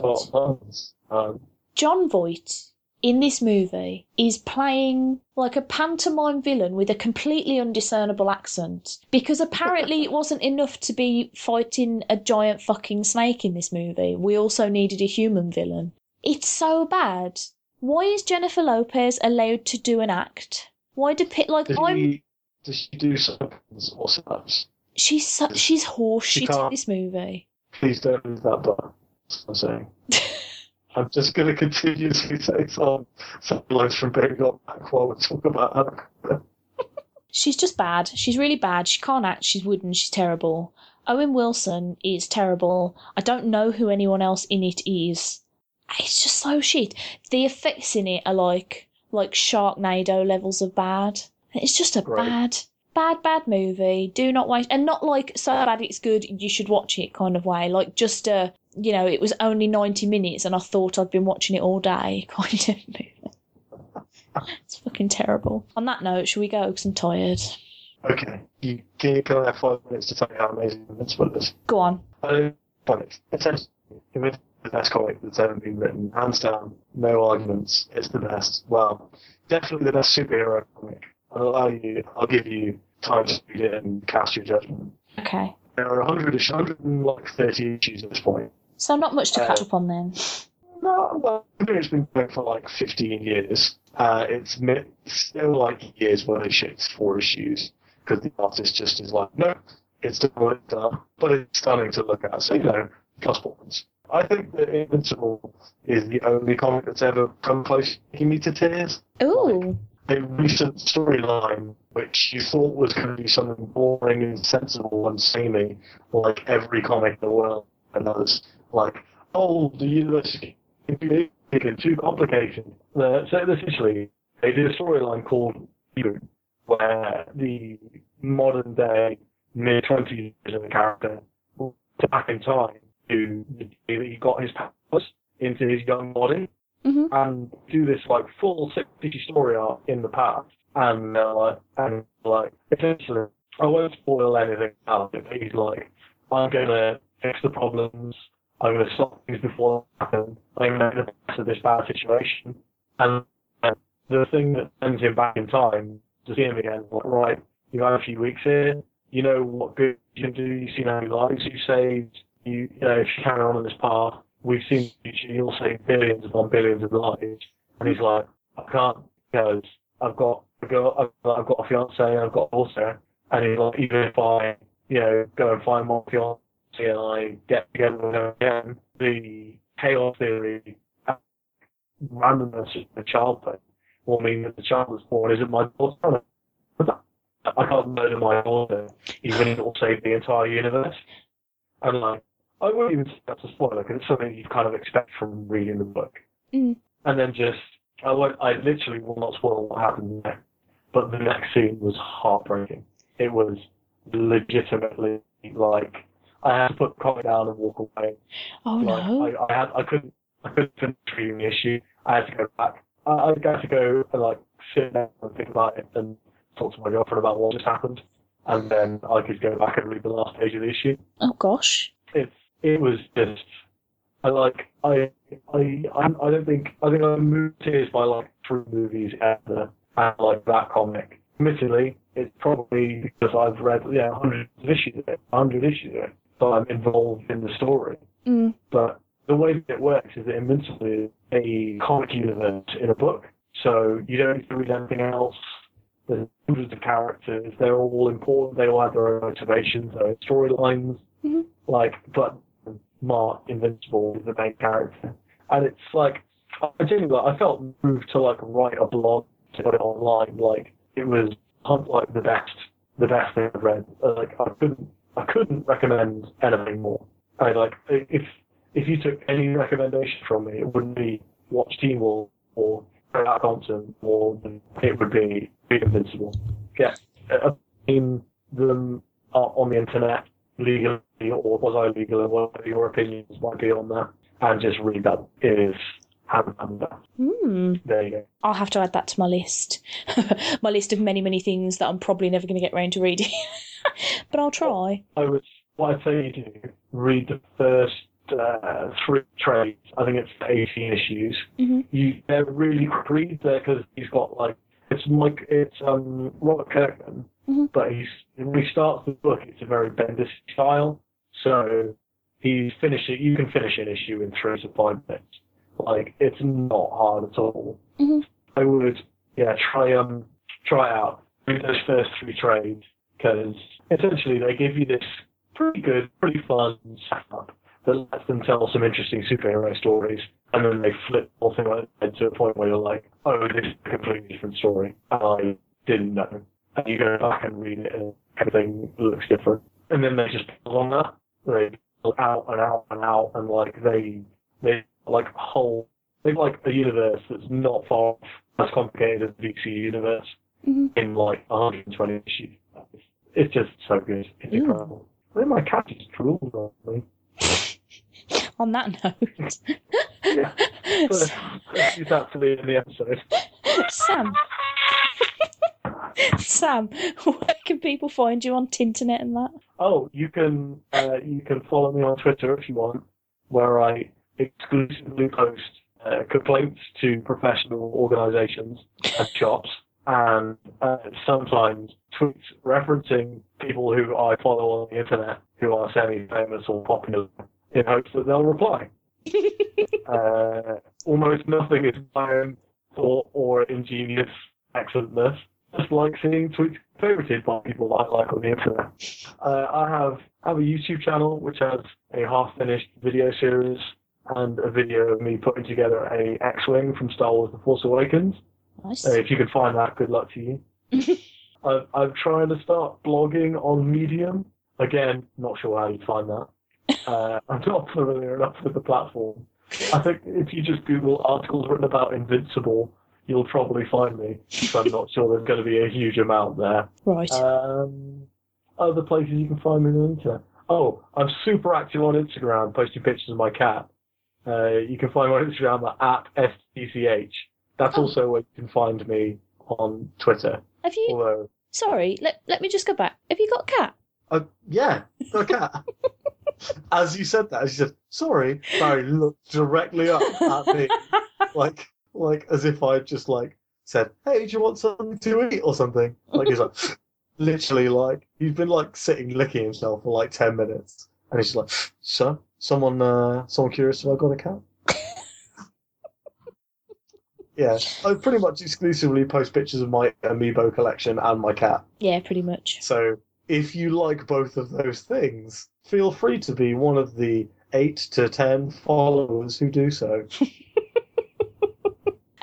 Um, Jon Voight in this movie is playing like a pantomime villain with a completely undiscernible accent because apparently it wasn't enough to be fighting a giant fucking snake in this movie. We also needed a human villain. It's so bad. Why is Jennifer Lopez allowed to do an act? Why do pit like does, I'm? she, does she do something or snaps? She's so, she's horse She shit in this movie. Please don't move that button. That's what I'm saying. I'm just going to continue to say some, some lines from Baby Got Back while we talk about Anaconda. She's just bad. She's really bad. She can't act. She's wooden. She's terrible. Owen Wilson is terrible. I don't know who anyone else in it is. It's just so shit. The effects in it are like like Sharknado levels of bad. It's just a Great. bad, bad, bad movie. Do not waste, and not like so bad it's good. You should watch it kind of way. Like just a you know, it was only ninety minutes, and I thought I'd been watching it all day kind of movie. It's fucking terrible. On that note, shall we go? Because I'm tired. Okay, you, can you I have five minutes to tell you how amazing Invincible is? Go on. Uh, comics. Essentially, the best comic that's ever been written. Hands down, no arguments. It's the best. Well, definitely the best superhero comic. I'll allow you, I'll give you time to read it and cast your judgment. Okay. There are 100, ish- 130 issues at this point. So not much to catch Uh, up on then. No, well, it's been going for like 15 years. Uh, it's still like years where they shakes four issues because the artist just is like, no, it's done what it's done, but it's stunning to look at. So, you know, plus points. I think that Invincible is the only comic that's ever come close to making me to tears. Ooh. A recent storyline which you thought was going to be something boring and sensible and samey, like every comic in the world and others. Like, oh, the universe is too big and too complicated. Uh, so essentially, they did a storyline called Reboot, where the modern day mid twenties of the character back in time to the that he got his powers into his young body hmm and do this like full six issue story arc in the past. And uh, like, and like essentially, I won't spoil anything about it. But he's like, I'm gonna fix the problems. I'm gonna stop things before they happen. I'm gonna make the best of this bad situation. And, and the thing that sends him back in time to see him again, like, right, you've had a few weeks here. You know what good you can do. You've seen how many lives you saved. You, you know, if you carry on on this path, we've seen you you'll save billions upon billions of lives. And he's like, I can't because I've got, I've got, I've got, I've got a fiance I've got a daughter. And he's like, even if I, you know, go and find my fiance and I get together with her again, the chaos theory, randomness of the childhood will mean that the child that's born isn't my daughter. I can't murder my daughter, even if it will save the entire universe. And like, I wouldn't even say that's a spoiler because it's something you kind of expect from reading the book. Mm. and then just I won't, I literally will not spoil what happened there, but the next scene was heartbreaking. It was legitimately like I had to put the comic down and walk away. Oh like, no. I, I had I couldn't I couldn't finish reading the issue. I had to go back. I, I had to go and like sit down and think about it and talk to my girlfriend about what just happened, and then I could go back and read the last page of the issue. Oh gosh. It's it was just I like I I I, I don't think I think I moved tears by like three movies ever and like that comic. Admittedly, it's probably because I've read yeah hundreds of issues of it, hundred issues of it, so I'm involved in the story. Mm. But the way that it works is that Invincible is a comic universe in a book. So you don't need to read anything else. There's hundreds of characters. They're all important. They all have their own motivations, their own storylines. Mhm. Like, but Mark Invincible is the main character. And it's like, I genuinely, I felt moved to like write a blog to put it online. Like, it was like the best, the best thing I've read. Uh, Like, I couldn't, I couldn't recommend anything more. I like, if, if you took any recommendation from me, it wouldn't be watch Teen Wolf or Out Compton, or it would be Be Invincible. Get uh, in them uh, on the internet legally or was I legal and whatever your opinions might be on that, and just read that. It is hand and. Hmm. There you go. I'll have to add that to my list. my list of many, many things that I'm probably never going to get round to reading. but I'll try. I would, what I'd say you do, read the first uh, three trades. I think it's 18 issues. Mhm. You, they're really quick reads there because he's got like, it's Mike, it's um, Robert Kirkman, Mhm. but he's, when he starts the book, it's a very Bendis style. So he's finished it, you can finish an issue in three to five minutes. Like, it's not hard at all. Mhm. I would, yeah, try um, try out. Read those first three trades because essentially they give you this pretty good, pretty fun setup that lets them tell some interesting superhero stories, and then they flip the whole thing on its head to a point where you're like, oh, this is a completely different story. And I didn't know. And you go back and read it, and everything looks different. And then they just build on that. They build out and out and out, and like they they like a whole they've like a universe that's not far off as complicated as the DC universe Mhm. in like 120 issues. It's, it's just so good. It's Ooh. incredible. I think my cat just drooled on me. On that note, Yeah. Let's let's use that to the end of the episode. Sam. Sam, where can people find you on Tinternet and that? Oh, you can uh, you can follow me on Twitter if you want, where I exclusively post uh, complaints to professional organisations and shops, and uh, sometimes tweets referencing people who I follow on the internet who are semi-famous or popular, in hopes that they'll reply. uh, almost nothing is my own thought or ingenious excellentness. Just like seeing tweets favorited by people that I like on the internet. Uh, I have have a YouTube channel which has a half-finished video series and a video of me putting together a X-wing from Star Wars: The Force Awakens. Nice. Uh, if you can find that, good luck to you. I've, I'm trying to start blogging on Medium. Again, not sure how you find that. Uh, I'm not familiar enough with the platform. I think if you just Google articles written about Invincible, you'll probably find me. So I'm not sure there's going to be a huge amount there. Right. Um, other places you can find me on the internet. Oh, I'm super active on Instagram, posting pictures of my cat. Uh, you can find me on Instagram at stch. That's Oh. also where you can find me on Twitter. Have you? Although, Sorry, let, let me just go back. Have you got a cat? uh, yeah, the cat. as you said that, as you said, sorry, Barry looked directly up at me, like, like as if I'd just like said, "Hey, do you want something to eat or something?" Like he's like, literally, like he's been like sitting licking himself for like ten minutes, and he's just like, "So, someone, uh, someone curious if I got a cat?" yeah, I pretty much exclusively post pictures of my amiibo collection and my cat. Yeah, pretty much. So if you like both of those things, feel free to be one of the eight to ten followers who do so.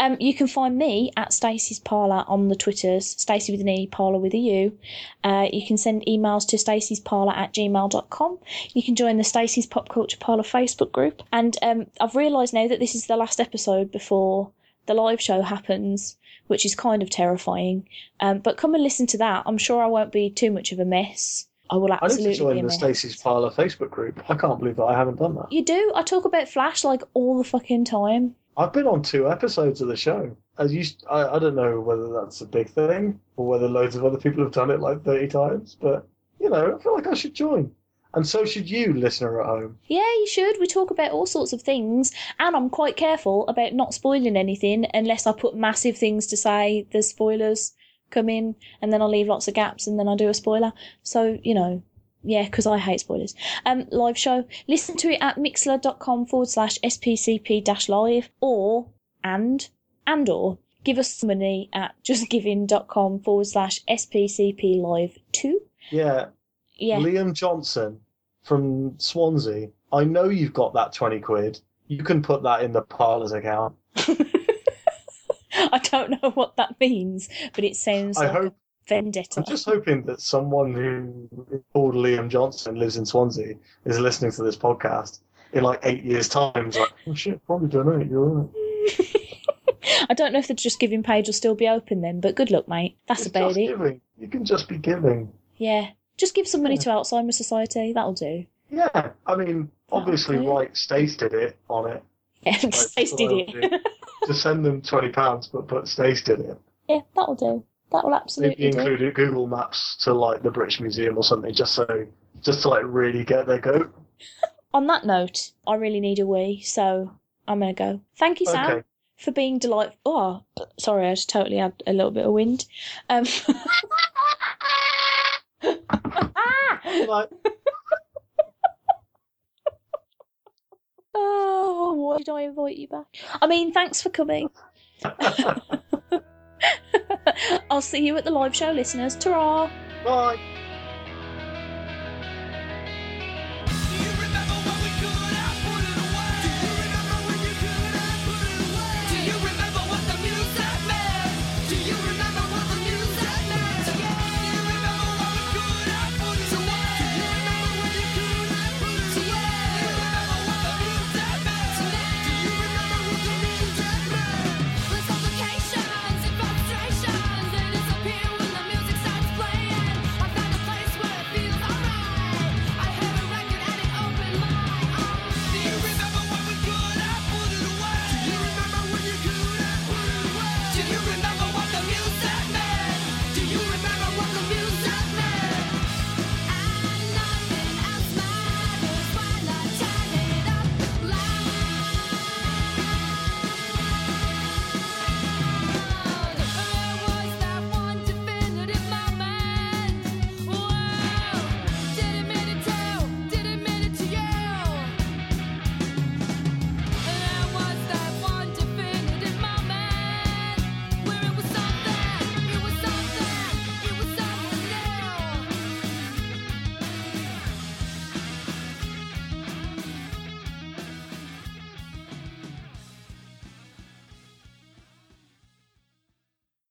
Um, you can find me at Stacey's Parlour on the Twitters, Stacey with an E, Parlour with a U. Uh, you can send emails to Stacey's Parlour at gmail.com. You can join the Stacey's Pop Culture Parlour Facebook group. And um, I've realised now that this is the last episode before the live show happens, which is kind of terrifying. Um, but come and listen to that. I'm sure I won't be too much of a mess. I will I need absolutely to join the. Stacey's Parlour Facebook group. I can't believe that I haven't done that. You do? I talk about Flash like all the fucking time. I've been on two episodes of the show. As you, I, I don't know whether that's a big thing or whether loads of other people have done it like 30 times, but you know, I feel like I should join. And so should you, listener at home. Yeah, you should. We talk about all sorts of things, and I'm quite careful about not spoiling anything unless I put massive things to say. The spoilers come in, and then I leave lots of gaps, and then I do a spoiler. So you know, yeah, because I hate spoilers. Um, live show. Listen to it at mixlr.com forward slash spcp dash live, or and and or give us money at justgiving.com forward slash spcp live two. Yeah, Yeah. Liam Johnson from Swansea. I know you've got that 20 quid. You can put that in the parlour's account. I don't know what that means, but it sounds I like hope. Vendetta. I'm just hoping that someone who is called Liam Johnson lives in Swansea is listening to this podcast in like eight years' time. It's like, oh shit, probably don't know. You're right. I don't know if the Just Giving page will still be open then, but good luck, mate. That's It's about just it. giving. You can just be giving. Yeah. Just give some money to Alzheimer's Society. That'll do. Yeah, I mean, obviously, Okay. right, Stace did it on it. Yeah, Stace did it. to send them twenty pounds, but but Stace did it. yeah, that'll do. That will Maybe absolutely do. included Google Maps to like the British Museum or something, just so just to like really get their goat. On that note, I really need a wee, so I'm gonna go. Thank you, Sam, Okay. for being delightful. Oh, sorry, I just totally had a little bit of wind. Um, oh, why did I invite you back? I mean, thanks for coming. I'll see you at the live show, listeners. Ta-ra! bye.